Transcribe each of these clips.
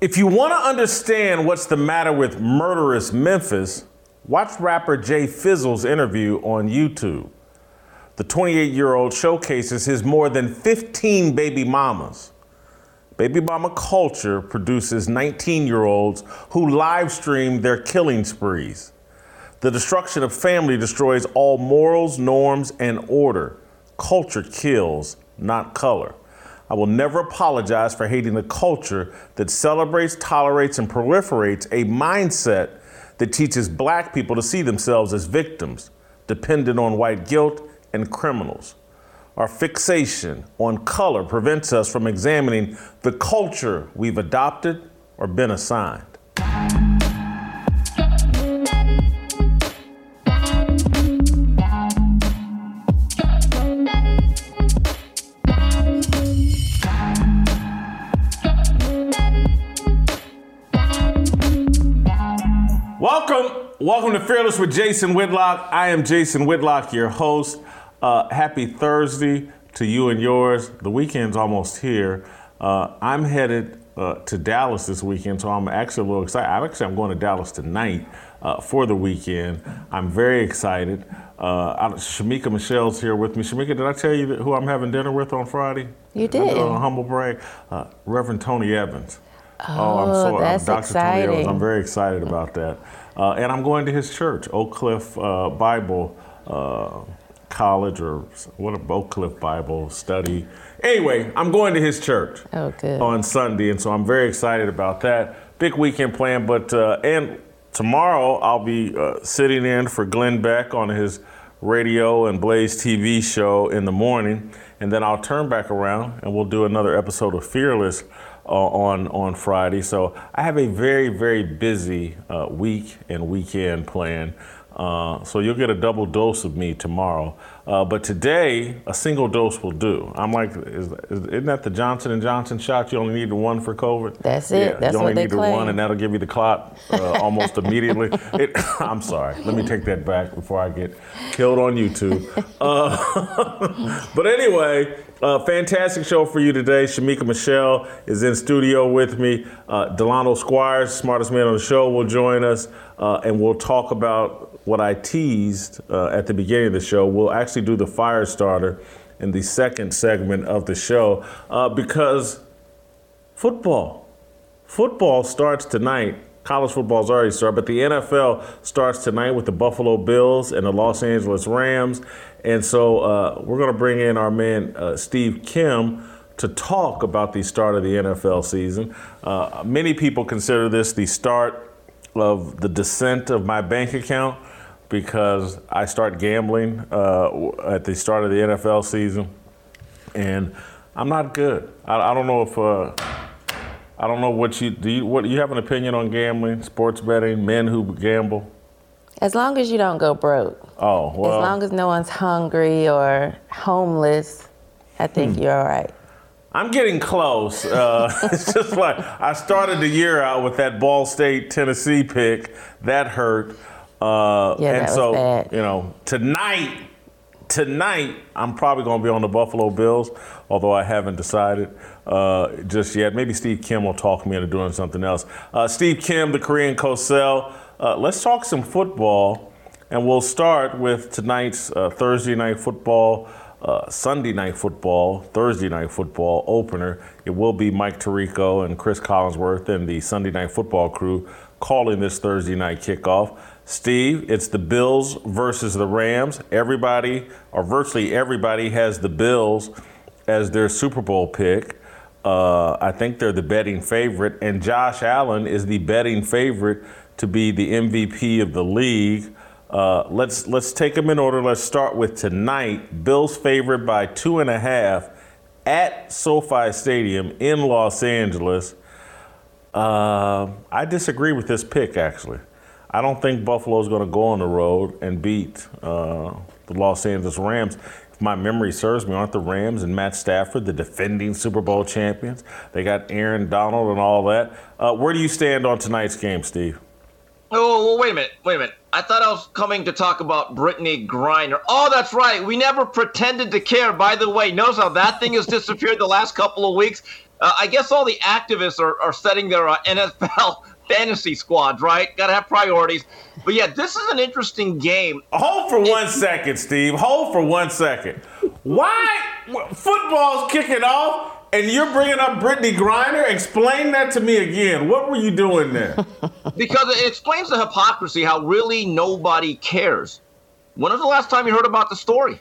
If you want to understand what's the matter with murderous Memphis, watch rapper Jay Fizzle's interview on YouTube. The 28 year old showcases his more than 15 baby mamas. Baby mama culture produces 19 year olds who live stream their killing sprees. The destruction of family destroys all morals, norms, and order. Culture kills, not color. I will never apologize for hating a culture that celebrates, tolerates, and proliferates a mindset that teaches black people to see themselves as victims, dependent on white guilt and criminals. Our fixation on color prevents us from examining the culture we've adopted or been assigned. Welcome, welcome to Fearless with Jason Whitlock. I am Jason Whitlock, your host. Uh, happy Thursday to you and yours. The weekend's almost here. Uh, I'm headed uh, to Dallas this weekend, so I'm actually a little excited. I'm actually I'm going to Dallas tonight uh, for the weekend. I'm very excited. Uh, Shemeka Michelle's here with me. Shemeka, did I tell you who I'm having dinner with on Friday? You did. On a humble brag, uh, Reverend Tony Evans. Oh, I'm so that's Dr. exciting. Tony Evans. I'm very excited about that. Uh, and I'm going to his church, Oak Cliff uh, Bible uh, College, or what a Oak Cliff Bible Study. Anyway, I'm going to his church oh, on Sunday, and so I'm very excited about that. Big weekend plan, but uh, and tomorrow I'll be uh, sitting in for Glenn Beck on his radio and Blaze TV show in the morning, and then I'll turn back around and we'll do another episode of Fearless uh, on on Friday. So I have a very very busy uh, week and weekend plan. Uh, so you'll get a double dose of me tomorrow. Uh, but today, a single dose will do. I'm like, is, is, isn't that the Johnson and Johnson shot? You only need the one for COVID. That's it. Yeah, That's you only need the one, and that'll give you the clot uh, almost immediately. It, I'm sorry. Let me take that back before I get killed on YouTube. Uh, but anyway, uh, fantastic show for you today. Shemeka Michelle is in studio with me. Uh, Delano Squires, smartest man on the show, will join us, uh, and we'll talk about what I teased uh, at the beginning of the show. We'll actually do the fire starter in the second segment of the show uh, because football, football starts tonight. College football's already started, but the NFL starts tonight with the Buffalo Bills and the Los Angeles Rams. And so uh, we're going to bring in our man uh, Steve Kim to talk about the start of the NFL season. Uh, many people consider this the start of the descent of my bank account because I start gambling uh, at the start of the NFL season, and I'm not good. I, I don't know if uh, I don't know what you do. You, what you have an opinion on gambling, sports betting, men who gamble? As long as you don't go broke. Oh, well. As long as no one's hungry or homeless, I think hmm. you're all right. I'm getting close. Uh, it's just like I started the year out with that Ball State Tennessee pick. That hurt. Uh, yeah, and that so, was bad. you know, tonight, tonight, I'm probably going to be on the Buffalo Bills, although I haven't decided uh, just yet. Maybe Steve Kim will talk me into doing something else. Uh, Steve Kim, the Korean Cosell. Uh, let's talk some football, and we'll start with tonight's uh, Thursday night football, uh, Sunday night football, Thursday night football opener. It will be Mike Tirico and Chris Collinsworth and the Sunday night football crew calling this Thursday night kickoff. Steve, it's the Bills versus the Rams. Everybody, or virtually everybody, has the Bills as their Super Bowl pick. Uh, I think they're the betting favorite, and Josh Allen is the betting favorite to be the MVP of the league. Uh, let's let's take them in order. Let's start with tonight. Bills favored by two and a half at SoFi Stadium in Los Angeles. Uh, I disagree with this pick. Actually, I don't think Buffalo is going to go on the road and beat uh, the Los Angeles Rams. If my memory serves me, aren't the Rams and Matt Stafford the defending Super Bowl champions? They got Aaron Donald and all that. Uh, where do you stand on tonight's game, Steve? Oh, well, wait a minute. Wait a minute. I thought I was coming to talk about Brittney Griner. Oh, that's right. We never pretended to care. By the way, notice how that thing has disappeared the last couple of weeks. Uh, I guess all the activists are, are setting their uh, NFL fantasy squads, right? Got to have priorities. But yeah, this is an interesting game. Hold for one second, Steve. Hold for one second. Why football's kicking off and you're bringing up Brittney Griner? Explain that to me again. What were you doing there? because it explains the hypocrisy, how really nobody cares. When was the last time you heard about the story?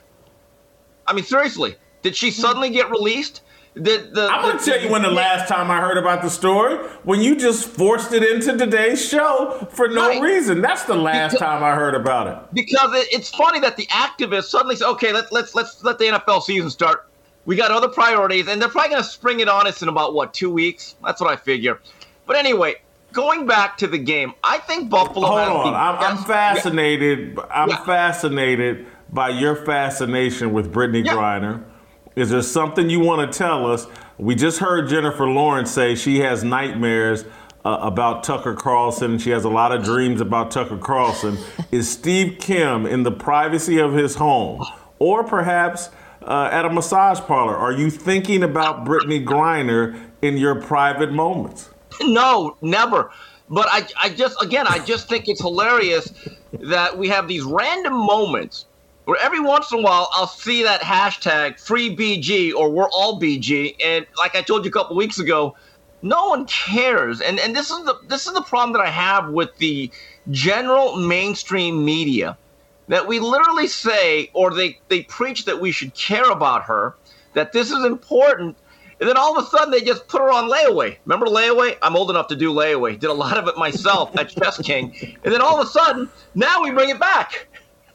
I mean, seriously, did she suddenly get released? The, the, I'm going to tell you when the last time I heard about the story. When you just forced it into today's show for no right. reason. That's the last because, time I heard about it. Because it, it's funny that the activists suddenly say, "Okay, let's let's let's let the NFL season start. We got other priorities, and they're probably going to spring it on us in about what two weeks. That's what I figure. But anyway, going back to the game, I think Buffalo. Hold on, I'm, I'm, fascinated. Yeah. I'm yeah. fascinated by your fascination with Brittney yeah. Griner is there something you want to tell us? We just heard Jennifer Lawrence say she has nightmares uh, about Tucker Carlson. And she has a lot of dreams about Tucker Carlson. Is Steve Kim in the privacy of his home, or perhaps uh, at a massage parlor? Are you thinking about Brittney Griner in your private moments? No, never. But I, I just, again, I just think it's hilarious that we have these random moments where every once in a while I'll see that hashtag free BG or we're all BG, and like I told you a couple weeks ago, no one cares. And and this is the this is the problem that I have with the general mainstream media. That we literally say or they, they preach that we should care about her, that this is important, and then all of a sudden they just put her on layaway. Remember layaway? I'm old enough to do layaway. Did a lot of it myself at Chess King. And then all of a sudden, now we bring it back.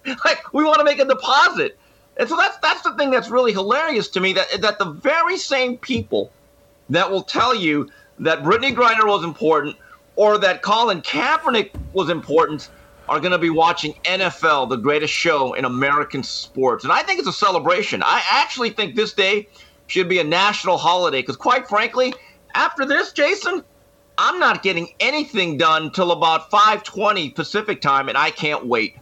like we want to make a deposit. And so that's that's the thing that's really hilarious to me that that the very same people that will tell you that Brittney Griner was important or that Colin Kaepernick was important are going to be watching NFL, the greatest show in American sports. And I think it's a celebration. I actually think this day should be a national holiday because, quite frankly, after this, Jason, I'm not getting anything done till about 5:20 Pacific time, and I can't wait.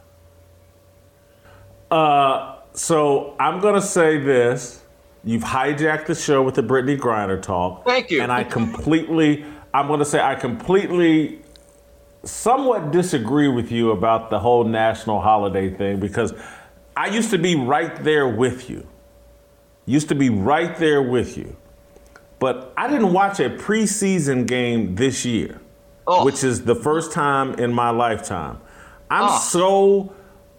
Uh, so I'm gonna say this: You've hijacked the show with the Brittney Griner talk. Thank you. And I completely, I'm gonna say, I completely, somewhat disagree with you about the whole national holiday thing because I used to be right there with you. Used to be right there with you. But I didn't watch a preseason game this year, oh. which is the first time in my lifetime. I'm oh. so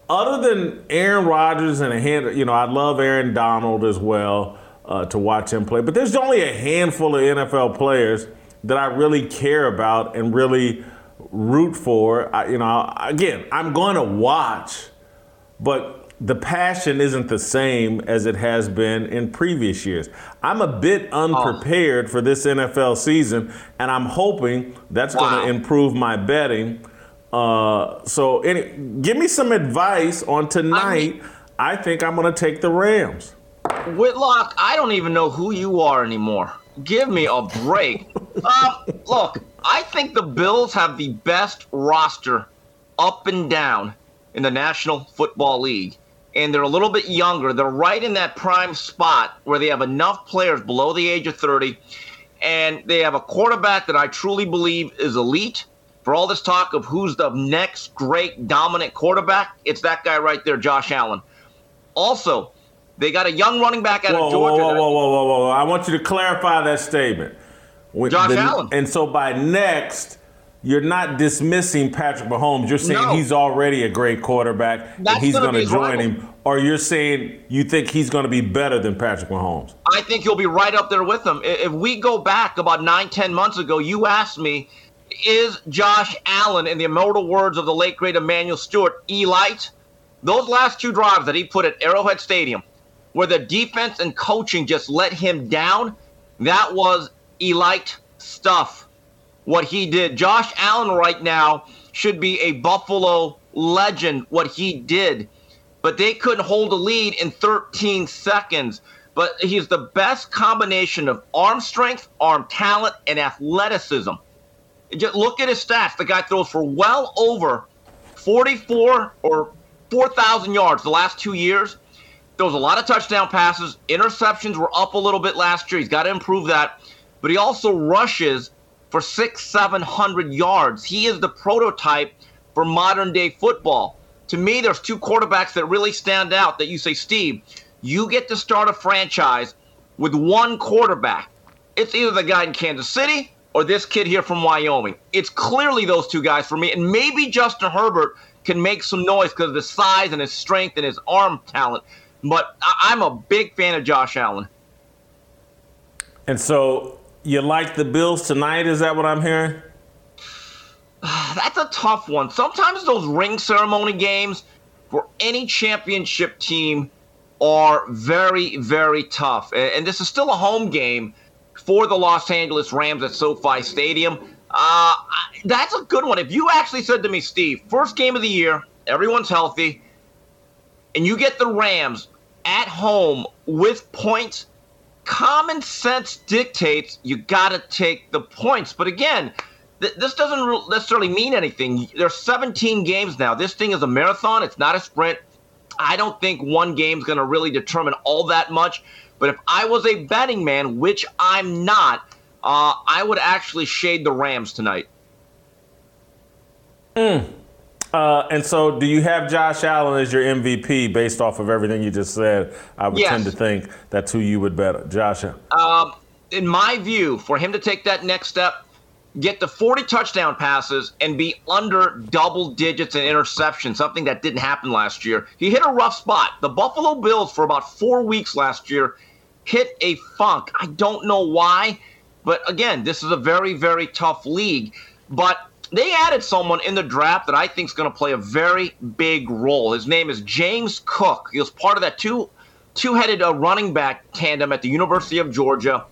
other than Aaron Rodgers and a hand, you know, I love Aaron Donald as well uh, to watch him play. But there's only a handful of NFL players that I really care about and really root for. I, you know, again, I'm going to watch, but the passion isn't the same as it has been in previous years. I'm a bit unprepared oh. for this NFL season, and I'm hoping that's wow. going to improve my betting uh, so, any, give me some advice on tonight. I, mean, I think I'm going to take the Rams. Whitlock, I don't even know who you are anymore. Give me a break. uh, look, I think the Bills have the best roster up and down in the National Football League. And they're a little bit younger. They're right in that prime spot where they have enough players below the age of 30. And they have a quarterback that I truly believe is elite for all this talk of who's the next great dominant quarterback, it's that guy right there, Josh Allen. Also, they got a young running back out whoa, of Georgia. Whoa, whoa, whoa, whoa, whoa, whoa! I want you to clarify that statement. When Josh the, Allen. And so by next, you're not dismissing Patrick Mahomes. You're saying no. he's already a great quarterback That's and he's going to join rival. him. Or you're saying you think he's going to be better than Patrick Mahomes? I think he'll be right up there with him. If we go back about nine, ten months ago, you asked me is Josh Allen, in the immortal words of the late great Emanuel Steward, elite? Those last two drives that he put at Arrowhead Stadium, where the defense and coaching just let him down, that was elite stuff. What he did. Josh Allen right now should be a Buffalo legend, what he did. But they couldn't hold a lead in 13 seconds. But he's the best combination of arm strength, arm talent, and athleticism. Just look at his stats. The guy throws for well over 44 or 4,000 yards the last two years. Throws a lot of touchdown passes. Interceptions were up a little bit last year. He's got to improve that. but he also rushes for six, seven hundred yards. He is the prototype for modern day football. To me, there's two quarterbacks that really stand out that you say, Steve, you get to start a franchise with one quarterback. It's either the guy in Kansas City or this kid here from Wyoming. It's clearly those two guys for me. And maybe Justin Herbert can make some noise because of his size and his strength and his arm talent. But I'm a big fan of Josh Allen. And so you like the Bills tonight? Is that what I'm hearing? That's a tough one. Sometimes those ring ceremony games for any championship team are very, very tough. And this is still a home game for the Los Angeles Rams at SoFi Stadium. Uh, that's a good one. If you actually said to me, Steve, first game of the year, everyone's healthy, and you get the Rams at home with points, common sense dictates you got to take the points. But again, th- this doesn't necessarily mean anything. There's 17 games now. This thing is a marathon, it's not a sprint. I don't think one game's going to really determine all that much. But if I was a betting man, which I'm not, uh, I would actually shade the Rams tonight. Mm. Uh, and so, do you have Josh Allen as your MVP based off of everything you just said? I would yes. tend to think that's who you would bet, Josh. Um, in my view, for him to take that next step, get the 40 touchdown passes and be under double digits in interception, something that didn't happen last year. He hit a rough spot. The Buffalo Bills, for about four weeks last year, hit a funk. I don't know why, but again, this is a very, very tough league. But they added someone in the draft that I think is going to play a very big role. His name is James Cook. He was part of that two two-headed uh, running back tandem at the University of Georgia.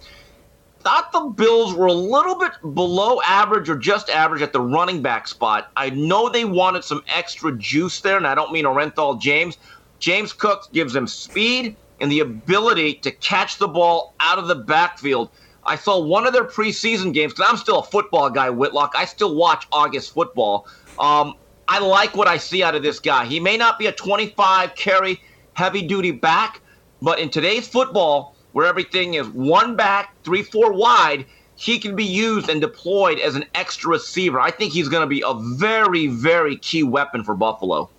Thought the Bills were a little bit below average or just average at the running back spot. I know they wanted some extra juice there, and I don't mean Orenthal James. James Cook gives them speed and the ability to catch the ball out of the backfield. I saw one of their preseason games because I'm still a football guy, Whitlock. I still watch August football. Um, I like what I see out of this guy. He may not be a 25 carry heavy duty back, but in today's football, where everything is one back, three, four wide, he can be used and deployed as an extra receiver. I think he's going to be a very, very key weapon for Buffalo.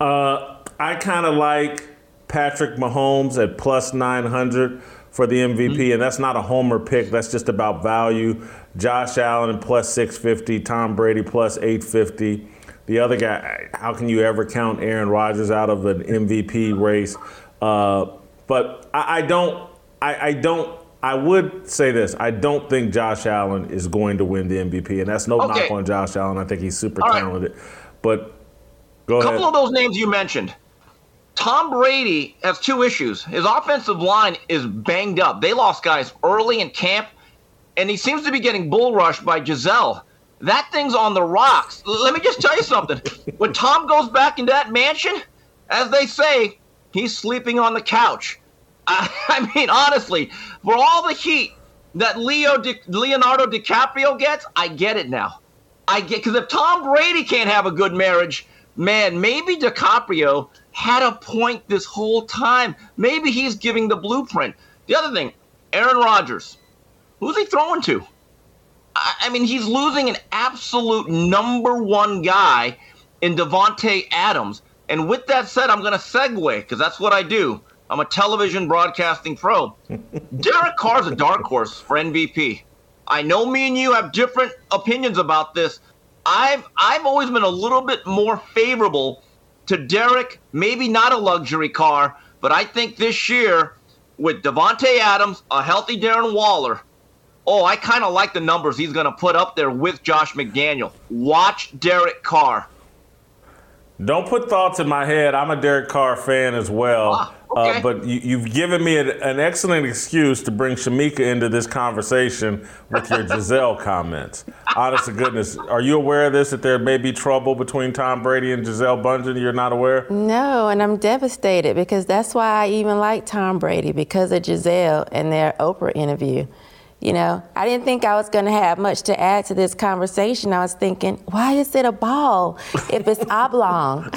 Uh, I kind of like Patrick Mahomes at plus 900 for the MVP, mm-hmm. and that's not a homer pick. That's just about value. Josh Allen plus 650, Tom Brady plus 850. The other guy, how can you ever count Aaron Rodgers out of an MVP race? Uh, but I, I don't, I, I don't I would say this. I don't think Josh Allen is going to win the MVP, and that's no okay. knock on Josh Allen. I think he's super All talented. Right. But go a ahead. couple of those names you mentioned. Tom Brady has two issues. His offensive line is banged up. They lost guys early in camp, and he seems to be getting bull rushed by Gisele. That thing's on the rocks. Let me just tell you something. when Tom goes back into that mansion, as they say, he's sleeping on the couch. I, I mean, honestly, for all the heat that Leo Di, Leonardo DiCaprio gets, I get it now. I get because if Tom Brady can't have a good marriage, man, maybe DiCaprio had a point this whole time. Maybe he's giving the blueprint. The other thing, Aaron Rodgers, who's he throwing to? I, I mean, he's losing an absolute number one guy in Davante Adams. And with that said, I'm going to segue because that's what I do. I'm a television broadcasting pro. Derek Carr's a dark horse for MVP. I know me and you have different opinions about this. I've I've always been a little bit more favorable to Derek, maybe not a luxury car, but I think this year with Davante Adams, a healthy Darren Waller, oh, I kind of like the numbers he's going to put up there with Josh McDaniel. Watch Derek Carr. Don't put thoughts in my head. I'm a Derek Carr fan as well. Ah. Uh, okay. Uh, but you, have given me a, an excellent excuse to bring Shemeka into this conversation with your Gisele comments. Honest to goodness, are you aware of this? That there may be trouble between Tom Brady and Gisele Bundchen? You're not aware? No, and I'm devastated because that's why I even like Tom Brady because of Gisele and their Oprah interview. You know, I didn't think I was going to have much to add to this conversation. I was thinking, why is it a ball if it's oblong?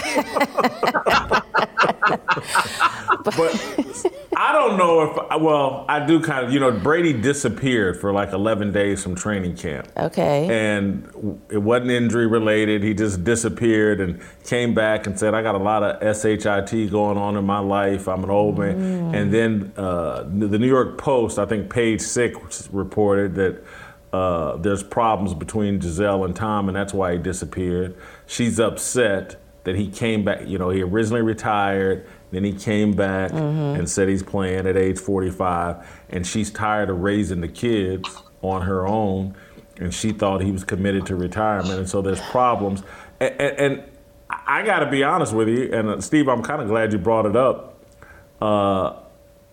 but I don't know if, well, I do kind of, you know, Brady disappeared for like 11 days from training camp. Okay. And it wasn't injury related. He just disappeared and came back and said, I got a lot of SHIT going on in my life. I'm an old man. Mm. And then uh, the New York Post, I think page six, reported that. Uh, there's problems between Gisele and Tom, and that's why he disappeared. She's upset that he came back. You know, he originally retired, then he came back mm-hmm. and said he's playing at age 45, and she's tired of raising the kids on her own, and she thought he was committed to retirement, and so there's problems. And, and, and I got to be honest with you, and uh, Steve, I'm kind of glad you brought it up. Uh,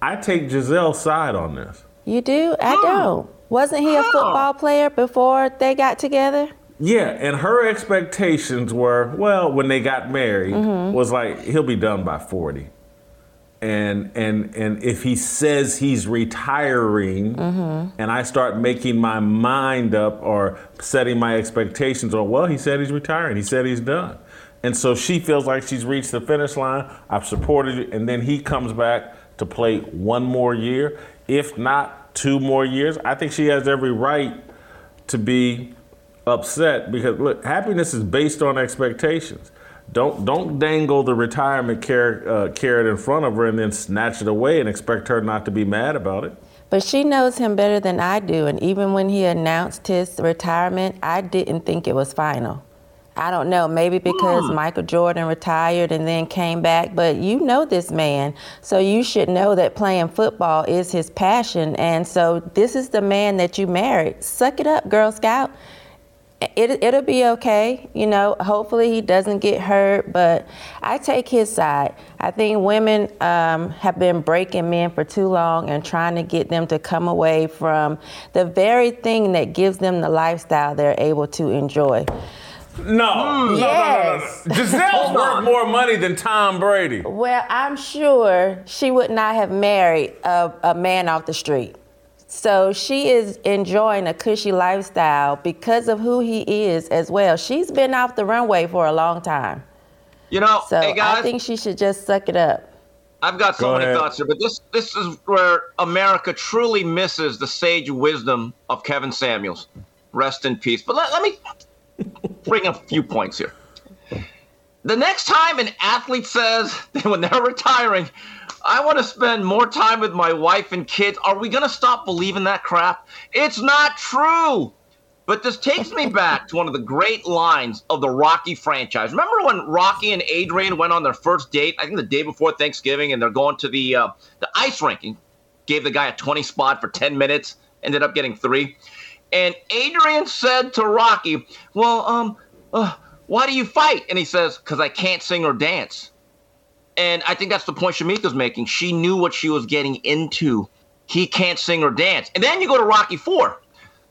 I take Gisele's side on this. You do? I don't. Wasn't he a football player before they got together? Yeah, and her expectations were well when they got married mm-hmm. was like he'll be done by 40. And and and if he says he's retiring mm-hmm. and I start making my mind up or setting my expectations on well he said he's retiring, he said he's done. And so she feels like she's reached the finish line. I've supported you and then he comes back to play one more year, if not two more years. I think she has every right to be upset because look, happiness is based on expectations. Don't don't dangle the retirement car- uh, carrot in front of her and then snatch it away and expect her not to be mad about it. But she knows him better than I do, and even when he announced his retirement, I didn't think it was final. I don't know, maybe because mm. Michael Jordan retired and then came back, but you know this man, so you should know that playing football is his passion, and so this is the man that you married. Suck it up, Girl Scout it, it'll be okay. You know, hopefully he doesn't get hurt, but I take his side. I think women um, have been breaking men for too long and trying to get them to come away from the very thing that gives them the lifestyle they're able to enjoy. No, mm, no, yes. no, no, no. Gisele's worth more money than Tom Brady. Well, I'm sure she would not have married a, a man off the street. So she is enjoying a cushy lifestyle because of who he is as well. She's been off the runway for a long time. You know, so hey guys, I think she should just suck it up. I've got so Go many ahead. thoughts here, but this this is where America truly misses the sage wisdom of Kevin Samuels. Rest in peace. But let, let me bring a few points here. The next time an athlete says when they're retiring, I want to spend more time with my wife and kids. Are we going to stop believing that crap? It's not true. But this takes me back to one of the great lines of the Rocky franchise. Remember when Rocky and Adrian went on their first date? I think the day before Thanksgiving, and they're going to the uh, the ice rink and Gave the guy a 20 spot for 10 minutes, ended up getting three. And Adrian said to Rocky, "Well, um, uh, why do you fight?" And he says, "Cause I can't sing or dance." And I think that's the point Shemeka's making. She knew what she was getting into. He can't sing or dance. And then you go to Rocky Four.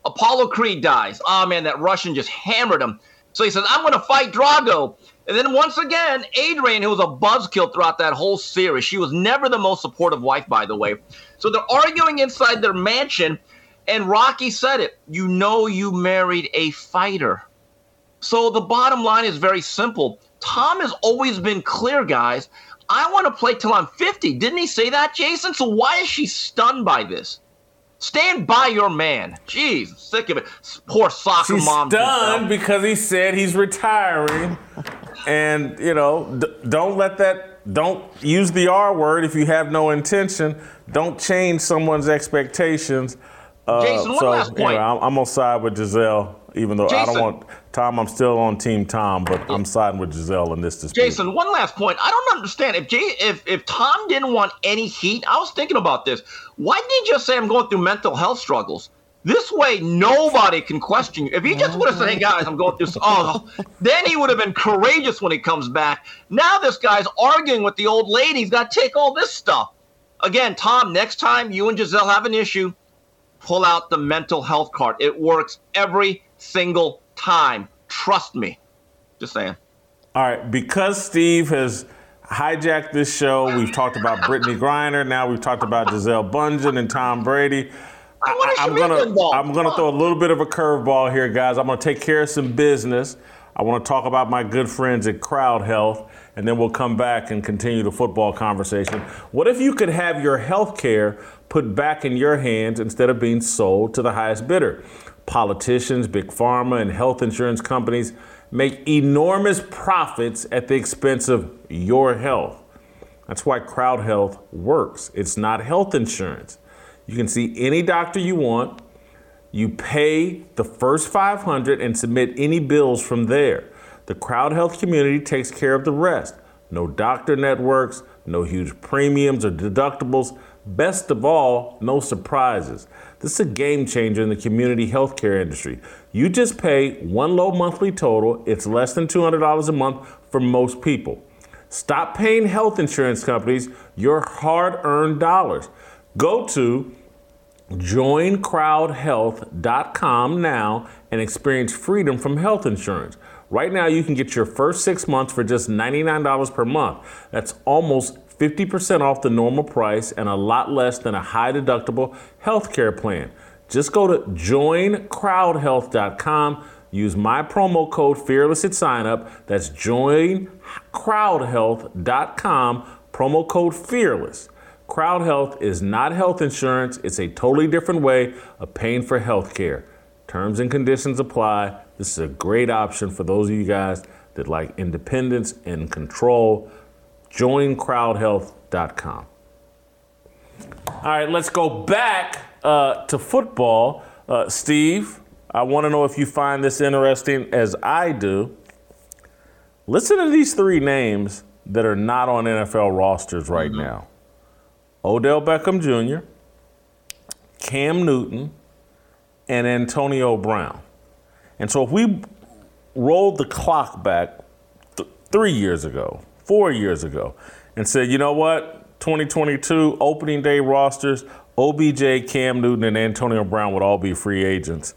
Apollo Creed dies. Oh man, that Russian just hammered him. So he says, I'm going to fight Drago. And then once again, Adrian, who was a buzzkill throughout that whole series, she was never the most supportive wife, by the way. So they're arguing inside their mansion, and Rocky said it. You know, you married a fighter. So the bottom line is very simple. Tom has always been clear, guys. I want to play till I'm 50. Didn't he say that, Jason? So why is she stunned by this? Stand by your man. Jeez, sick of it. Poor soccer She's mom. stunned because he said he's retiring. and, you know, d- don't let that, don't use the R word if you have no intention. Don't change someone's expectations. Uh, Jason, one so, last point. You I'm, I'm to side with Gisele, even though Jason. I don't want Tom, I'm still on Team Tom, but I'm siding with Gisele in this dispute. Jason, one last point. I don't understand if Jay, if if Tom didn't want any heat, I was thinking about this. Why didn't he just say I'm going through mental health struggles? This way, nobody can question you. If he just would have said, "Hey guys, I'm going through," oh, then he would have been courageous when he comes back. Now this guy's arguing with the old lady. He's got to take all this stuff. Again, Tom. Next time you and Gisele have an issue, pull out the mental health card. It works every single time. Trust me. Just saying. All right, because Steve has hijacked this show, we've talked about Brittney Griner. Now we've talked about Gisele Bundchen and Tom Brady. I, am gonna I'm gonna throw a little bit of a curveball here, guys. I'm gonna take care of some business. I want to talk about my good friends at Crowd Health, and then we'll come back and continue the football conversation. What if you could have your health care put back in your hands instead of being sold to the highest bidder? Politicians, big pharma, and health insurance companies make enormous profits at the expense of your health. That's why Crowd Health works. It's not health insurance. You can see any doctor you want. You pay the first 500 and submit any bills from there. The Crowd Health community takes care of the rest. No doctor networks, no huge premiums or deductibles. Best of all, no surprises. This is a game changer in the community healthcare industry. You just pay one low monthly total, it's less than $200 a month for most people. Stop paying health insurance companies your hard earned dollars. Go to joincrowdhealth.com now and experience freedom from health insurance. Right now, you can get your first six months for just $99 per month. That's almost 50% off the normal price and a lot less than a high deductible healthcare plan. Just go to joincrowdhealth.com. Use my promo code fearless at sign up. That's joincrowdhealth.com, promo code fearless. Crowd Health is not health insurance, it's a totally different way of paying for health care. Terms and conditions apply. This is a great option for those of you guys that like independence and control. JoinCrowdHealth.com. All right, let's go back uh, to football. Uh, Steve, I want to know if you find this interesting as I do. Listen to these three names that are not on NFL rosters right mm-hmm. now Odell Beckham Jr., Cam Newton, and Antonio Brown. And so if we rolled the clock back th- three years ago, four years ago, and said, you know what, 2022 opening day rosters, OBJ, Cam Newton, and Antonio Brown would all be free agents.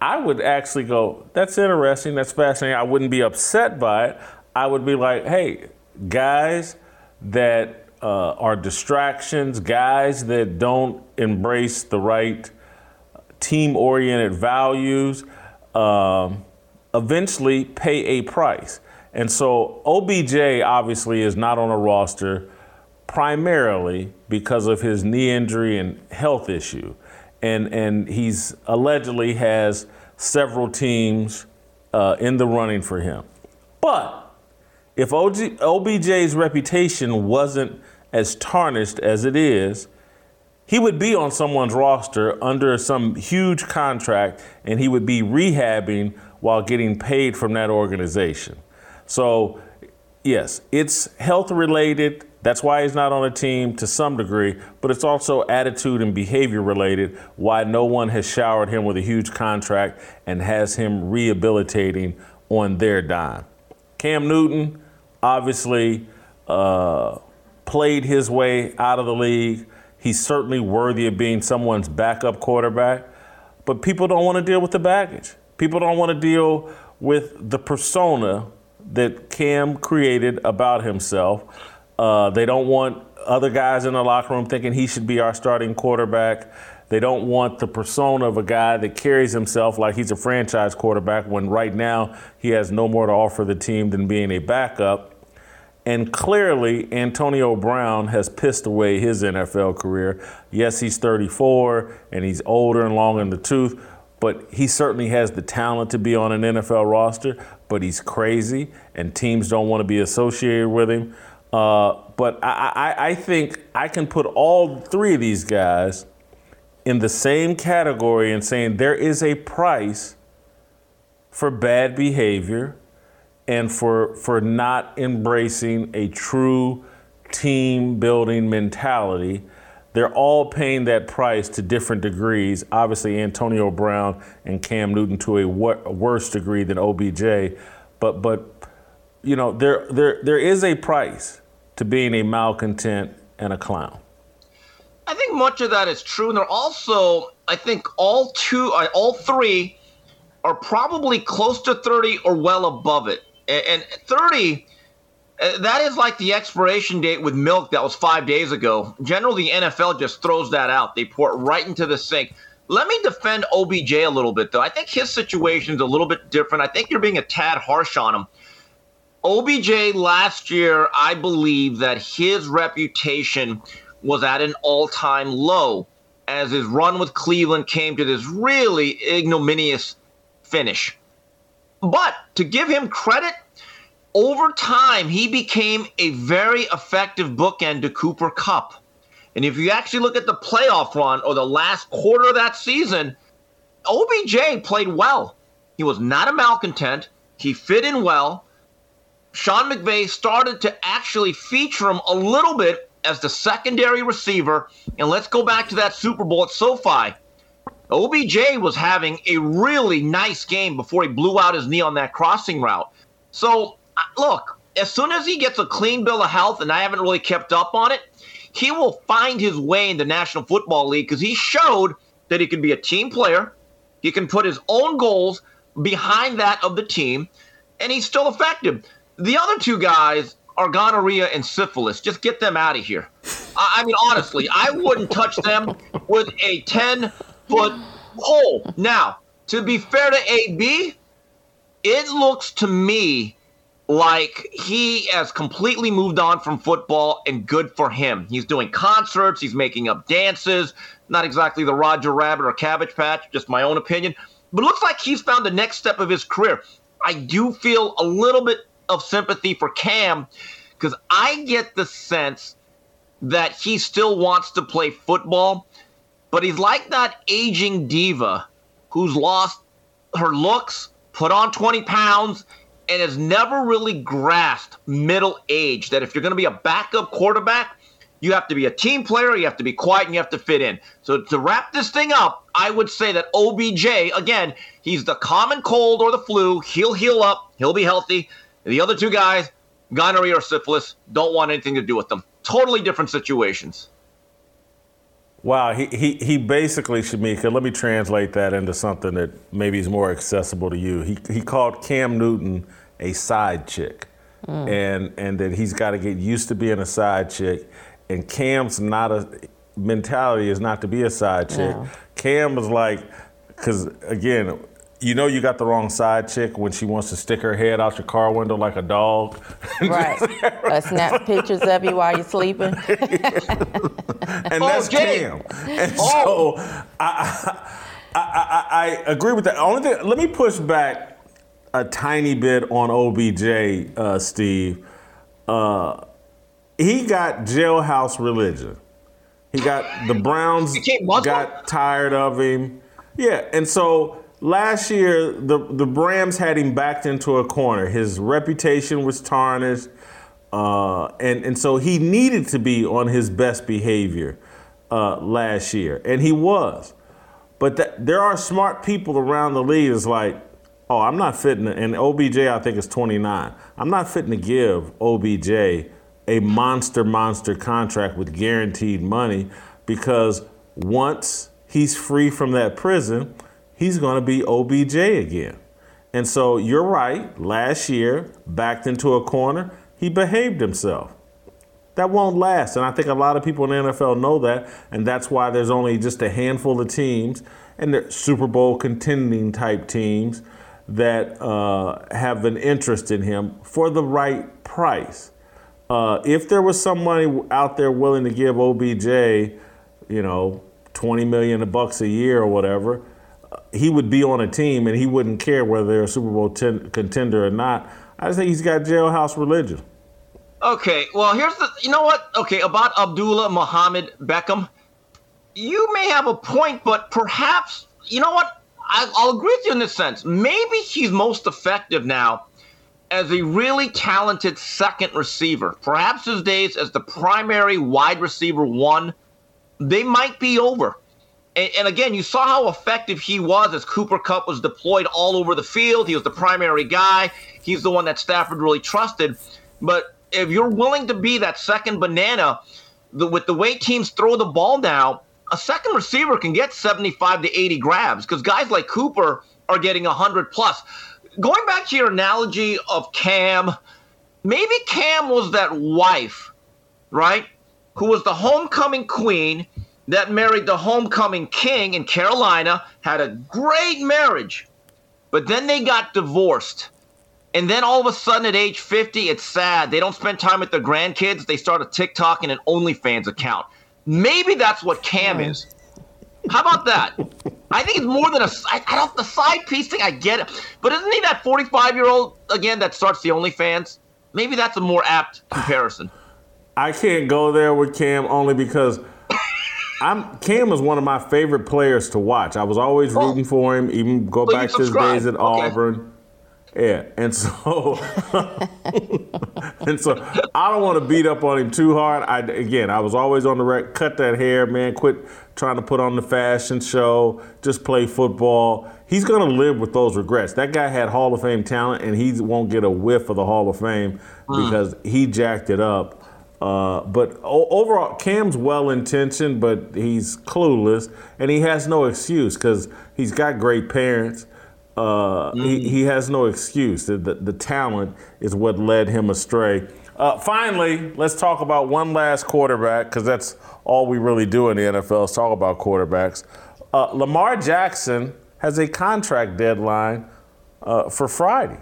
I would actually go, that's interesting, that's fascinating. I wouldn't be upset by it. I would be like, hey, guys that uh, are distractions, guys that don't embrace the right team oriented values, um, eventually pay a price. And so OBJ obviously is not on a roster primarily because of his knee injury and health issue. And, and he's allegedly has several teams uh, in the running for him. But if OG, OBJ's reputation wasn't as tarnished as it is, he would be on someone's roster under some huge contract and he would be rehabbing while getting paid from that organization. So, yes, it's health related. That's why he's not on a team to some degree, but it's also attitude and behavior related why no one has showered him with a huge contract and has him rehabilitating on their dime. Cam Newton, obviously, uh, played his way out of the league. He's certainly worthy of being someone's backup quarterback. But people don't want to deal with the baggage. People don't want to deal with the persona that Cam created about himself. Uh, they don't want other guys in the locker room thinking he should be our starting quarterback. They don't want the persona of a guy that carries himself like he's a franchise quarterback when right now he has no more to offer the team than being a backup. And clearly, Antonio Brown has pissed away his NFL career. Yes, he's 34 and he's older and long in the tooth, but he certainly has the talent to be on an NFL roster. But he's crazy, and teams don't want to be associated with him. Uh, but I, I, I think I can put all three of these guys in the same category and saying there is a price for bad behavior and for for not embracing a true team building mentality. They're all paying that price to different degrees. Obviously, Antonio Brown and Cam Newton to a, wor- worse degree than OBJ, but but you know there there there is a price to being a malcontent and a clown. I think much of that is true, and they're also I think all two uh, all three are probably close to 30 or well above it and 30 uh, Uh, that is like the expiration date with milk that was five days ago. Generally, the NFL just throws that out. They pour it right into the sink. Let me defend OBJ a little bit, though. I think his situation is a little bit different. I think you're being a tad harsh on him. OBJ last year, I believe that his reputation was at an all time low as his run with Cleveland came to this really ignominious finish. But to give him credit, over time, he became a very effective bookend to Cooper Kupp. And if you actually look at the playoff run or the last quarter of that season, OBJ played well. He was not a malcontent. He fit in well. Sean McVay started to actually feature him a little bit as the secondary receiver. And let's go back to that Super Bowl at SoFi. OBJ was having a really nice game before he blew out his knee on that crossing route. So, look, as soon as he gets a clean bill of health, and I haven't really kept up on it, he will find his way in the National Football League because he showed that he can be a team player. He can put his own goals behind that of the team, and he's still effective. The other two guys are gonorrhea and syphilis. Just get them out of here. I mean, honestly, I wouldn't touch them with a 10 foot pole. Now, to be fair to AB, it looks to me like he has completely moved on from football and good for him. He's doing concerts, he's making up dances, not exactly the Roger Rabbit or Cabbage Patch, just my own opinion, but looks like he's found the next step of his career. I do feel a little bit of sympathy for Cam because I get the sense that he still wants to play football, but he's like that aging diva who's lost her looks, put on 20 pounds, and has never really grasped middle age that if you're going to be a backup quarterback, you have to be a team player, you have to be quiet, and you have to fit in. So to wrap this thing up, I would say that OBJ, again, he's the common cold or the flu. He'll heal up, he'll be healthy. The other two guys, gonorrhea or syphilis, don't want anything to do with them. Totally different situations. Wow, he, he, he basically, Shemeka, let me translate that into something that maybe is more accessible to you. He, he called Cam Newton a side chick, mm. and, and that he's got to get used to being a side chick. And Cam's not a mentality is not to be a side chick. No. Cam was like, because again, you know you got the wrong side chick when she wants to stick her head out your car window like a dog. Right. uh, snap pictures of you while you're sleeping. and that's Cam. And oh. so I, I, I, I, agree with that. Only thing, let me push back a tiny bit on OBJ, uh, Steve. Uh, he got jailhouse religion. He got the Browns got tired of him. Yeah, and so last year the the Rams had him backed into a corner. His reputation was tarnished, uh, and and so he needed to be on his best behavior uh, last year, and he was. But that, there are smart people around the league. Is like, oh, I'm not fitting. And OBJ, I think is 29. I'm not fitting to give OBJ a monster monster contract with guaranteed money because once he's free from that prison he's going to be OBJ again. And so you're right. Last year, backed into a corner, he behaved himself. That won't last. And I think a lot of people in the NFL know that. And that's why there's only just a handful of teams, and they're Super Bowl contending type teams, that uh, have an interest in him for the right price. Uh, if there was somebody out there willing to give OBJ, you know, 20 million bucks a year or whatever, he would be on a team and he wouldn't care whether they're a Super Bowl ten, contender or not. I just think he's got jailhouse religion. Okay, well, here's the. You know what? Okay, about Abdullah Muhammad Beckham, you may have a point, but perhaps you know what? I, I'll agree with you in this sense. Maybe he's most effective now as a really talented second receiver. Perhaps his days as the primary wide receiver one, they might be over. And, and, again, you saw how effective he was as Cooper Kupp was deployed all over the field. He was the primary guy. He's the one that Stafford really trusted. But if you're willing to be that second banana, the, with the way teams throw the ball now, a second receiver can get 75 to 80 grabs because guys like Cooper are getting 100 plus. Going back to your analogy of Cam, maybe Cam was that wife, right? Who was the homecoming queen that married the homecoming king in Carolina, had a great marriage, but then they got divorced. And then all of a sudden at age 50, it's sad. They don't spend time with their grandkids. They start a TikTok and an OnlyFans account. Maybe that's what Cam is. How about that? I think it's more than a. I, I don't the side piece thing. I get it, but isn't he that 45 year old again that starts the OnlyFans? Maybe that's a more apt comparison. I can't go there with Cam only because I'm Cam was one of my favorite players to watch. I was always oh. rooting for him, even go back to his days at okay. Auburn. Yeah, and so and so I don't want to beat up on him too hard. I again, I was always on the rec. Cut that hair, man. Quit trying to put on the fashion show. Just play football. He's gonna live with those regrets. That guy had Hall of Fame talent, and he won't get a whiff of the Hall of Fame mm. because he jacked it up. Uh, but o- overall, Cam's well intentioned, but he's clueless, and he has no excuse because he's got great parents uh, mm. he, he has no excuse. The, the, the, talent is what led him astray. Uh, finally, let's talk about one last quarterback because that's all we really do in the NFL is talk about quarterbacks. Uh, Lamar Jackson has a contract deadline uh, for Friday,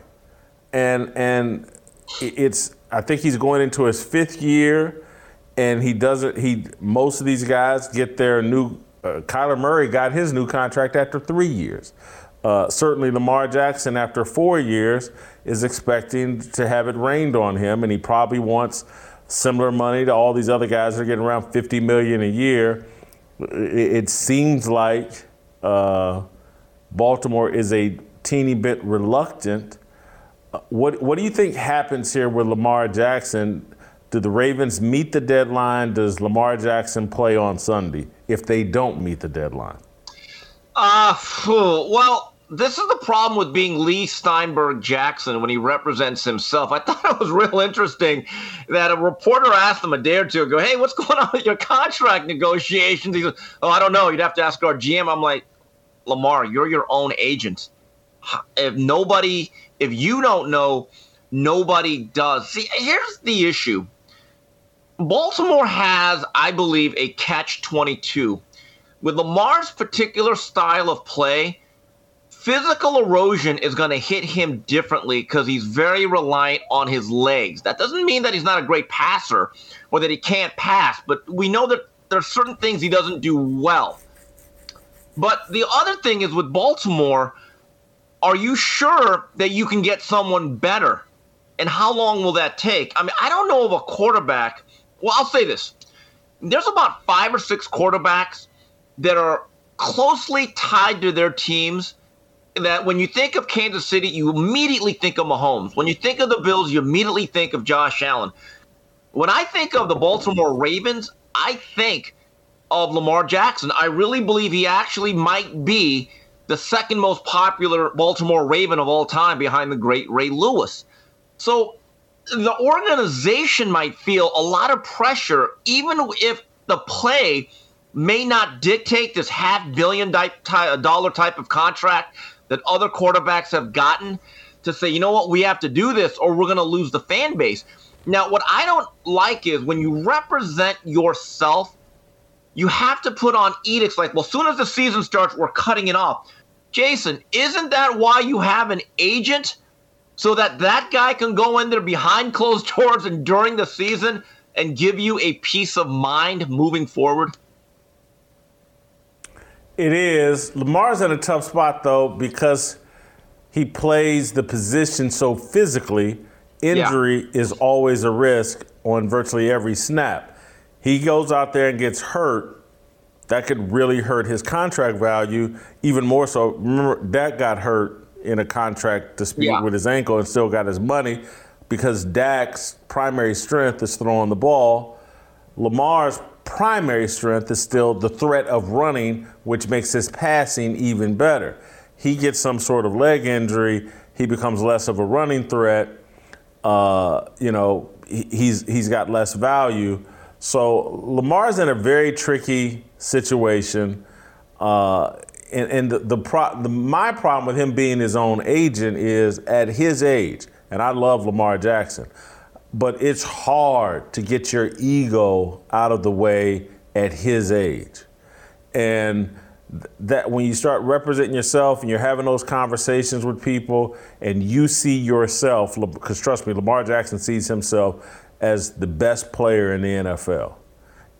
and and it's I think he's going into his fifth year, and he doesn't. He most of these guys get their new. Uh, Kyler Murray got his new contract after three years. Uh, certainly, Lamar Jackson, after four years, is expecting to have it rained on him, and he probably wants similar money to all these other guys that are getting around 50 million a year. It, it seems like uh, Baltimore is a teeny bit reluctant. Uh, what What do you think happens here with Lamar Jackson? Do the Ravens meet the deadline? Does Lamar Jackson play on Sunday if they don't meet the deadline? Uh, well, this is the problem with being Leigh Steinberg Jackson when he represents himself. I thought it was real interesting that a reporter asked him a day or two ago, Hey, what's going on with your contract negotiations? He said, Oh, I don't know. You'd have to ask our GM. I'm like, Lamar, you're your own agent. If nobody, if you don't know, nobody does. See, here's the issue Baltimore has, I believe, a catch 22. With Lamar's particular style of play, physical erosion is going to hit him differently because he's very reliant on his legs. That doesn't mean that he's not a great passer or that he can't pass, but we know that there are certain things he doesn't do well. But the other thing is with Baltimore, are you sure that you can get someone better? And how long will that take? I mean, I don't know of a quarterback. Well, I'll say this. There's about five or six quarterbacks that are closely tied to their teams that when you think of Kansas City, you immediately think of Mahomes. When you think of the Bills, you immediately think of Josh Allen. When I think of the Baltimore Ravens, I think of Lamar Jackson. I really believe he actually might be the second most popular Baltimore Raven of all time behind the great Ray Lewis. So the organization might feel a lot of pressure, even if the play may not dictate this half billion dollar type of contract that other quarterbacks have gotten to say, you know what, we have to do this or we're going to lose the fan base. Now, what I don't like is when you represent yourself, you have to put on edicts like, well, as soon as the season starts, we're cutting it off. Jason, isn't that why you have an agent? So that that guy can go in there behind closed doors and during the season and give you a peace of mind moving forward? It is. Lamar's in a tough spot though because he plays the position so physically. Injury yeah. is always a risk on virtually every snap. He goes out there and gets hurt. That could really hurt his contract value even more so. Remember, Dak got hurt in a contract dispute yeah. with his ankle and still got his money because Dak's primary strength is throwing the ball. Lamar's primary strength is still the threat of running, which makes his passing even better. He gets some sort of leg injury, he becomes less of a running threat. Uh, you know, he's he's got less value. So Lamar's in a very tricky situation. Uh, and, and the, the, pro, the, my problem with him being his own agent is at his age, and I love Lamar Jackson but it's hard to get your ego out of the way at his age. and that when you start representing yourself and you're having those conversations with people and you see yourself, because trust me, Lamar Jackson sees himself as the best player in the NFL.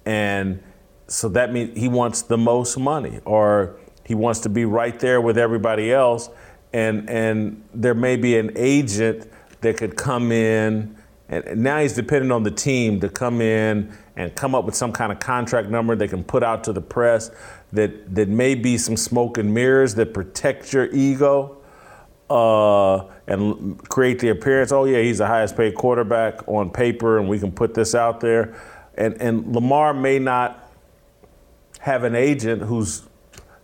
And so that means he wants the most money or he wants to be right there with everybody else. And, and there may be an agent that could come in, and now he's dependent on the team to come in and come up with some kind of contract number they can put out to the press that, that may be some smoke and mirrors that protect your ego uh, and create the appearance, oh, yeah, he's the highest paid quarterback on paper, and we can put this out there. And, and Lamar may not have an agent who's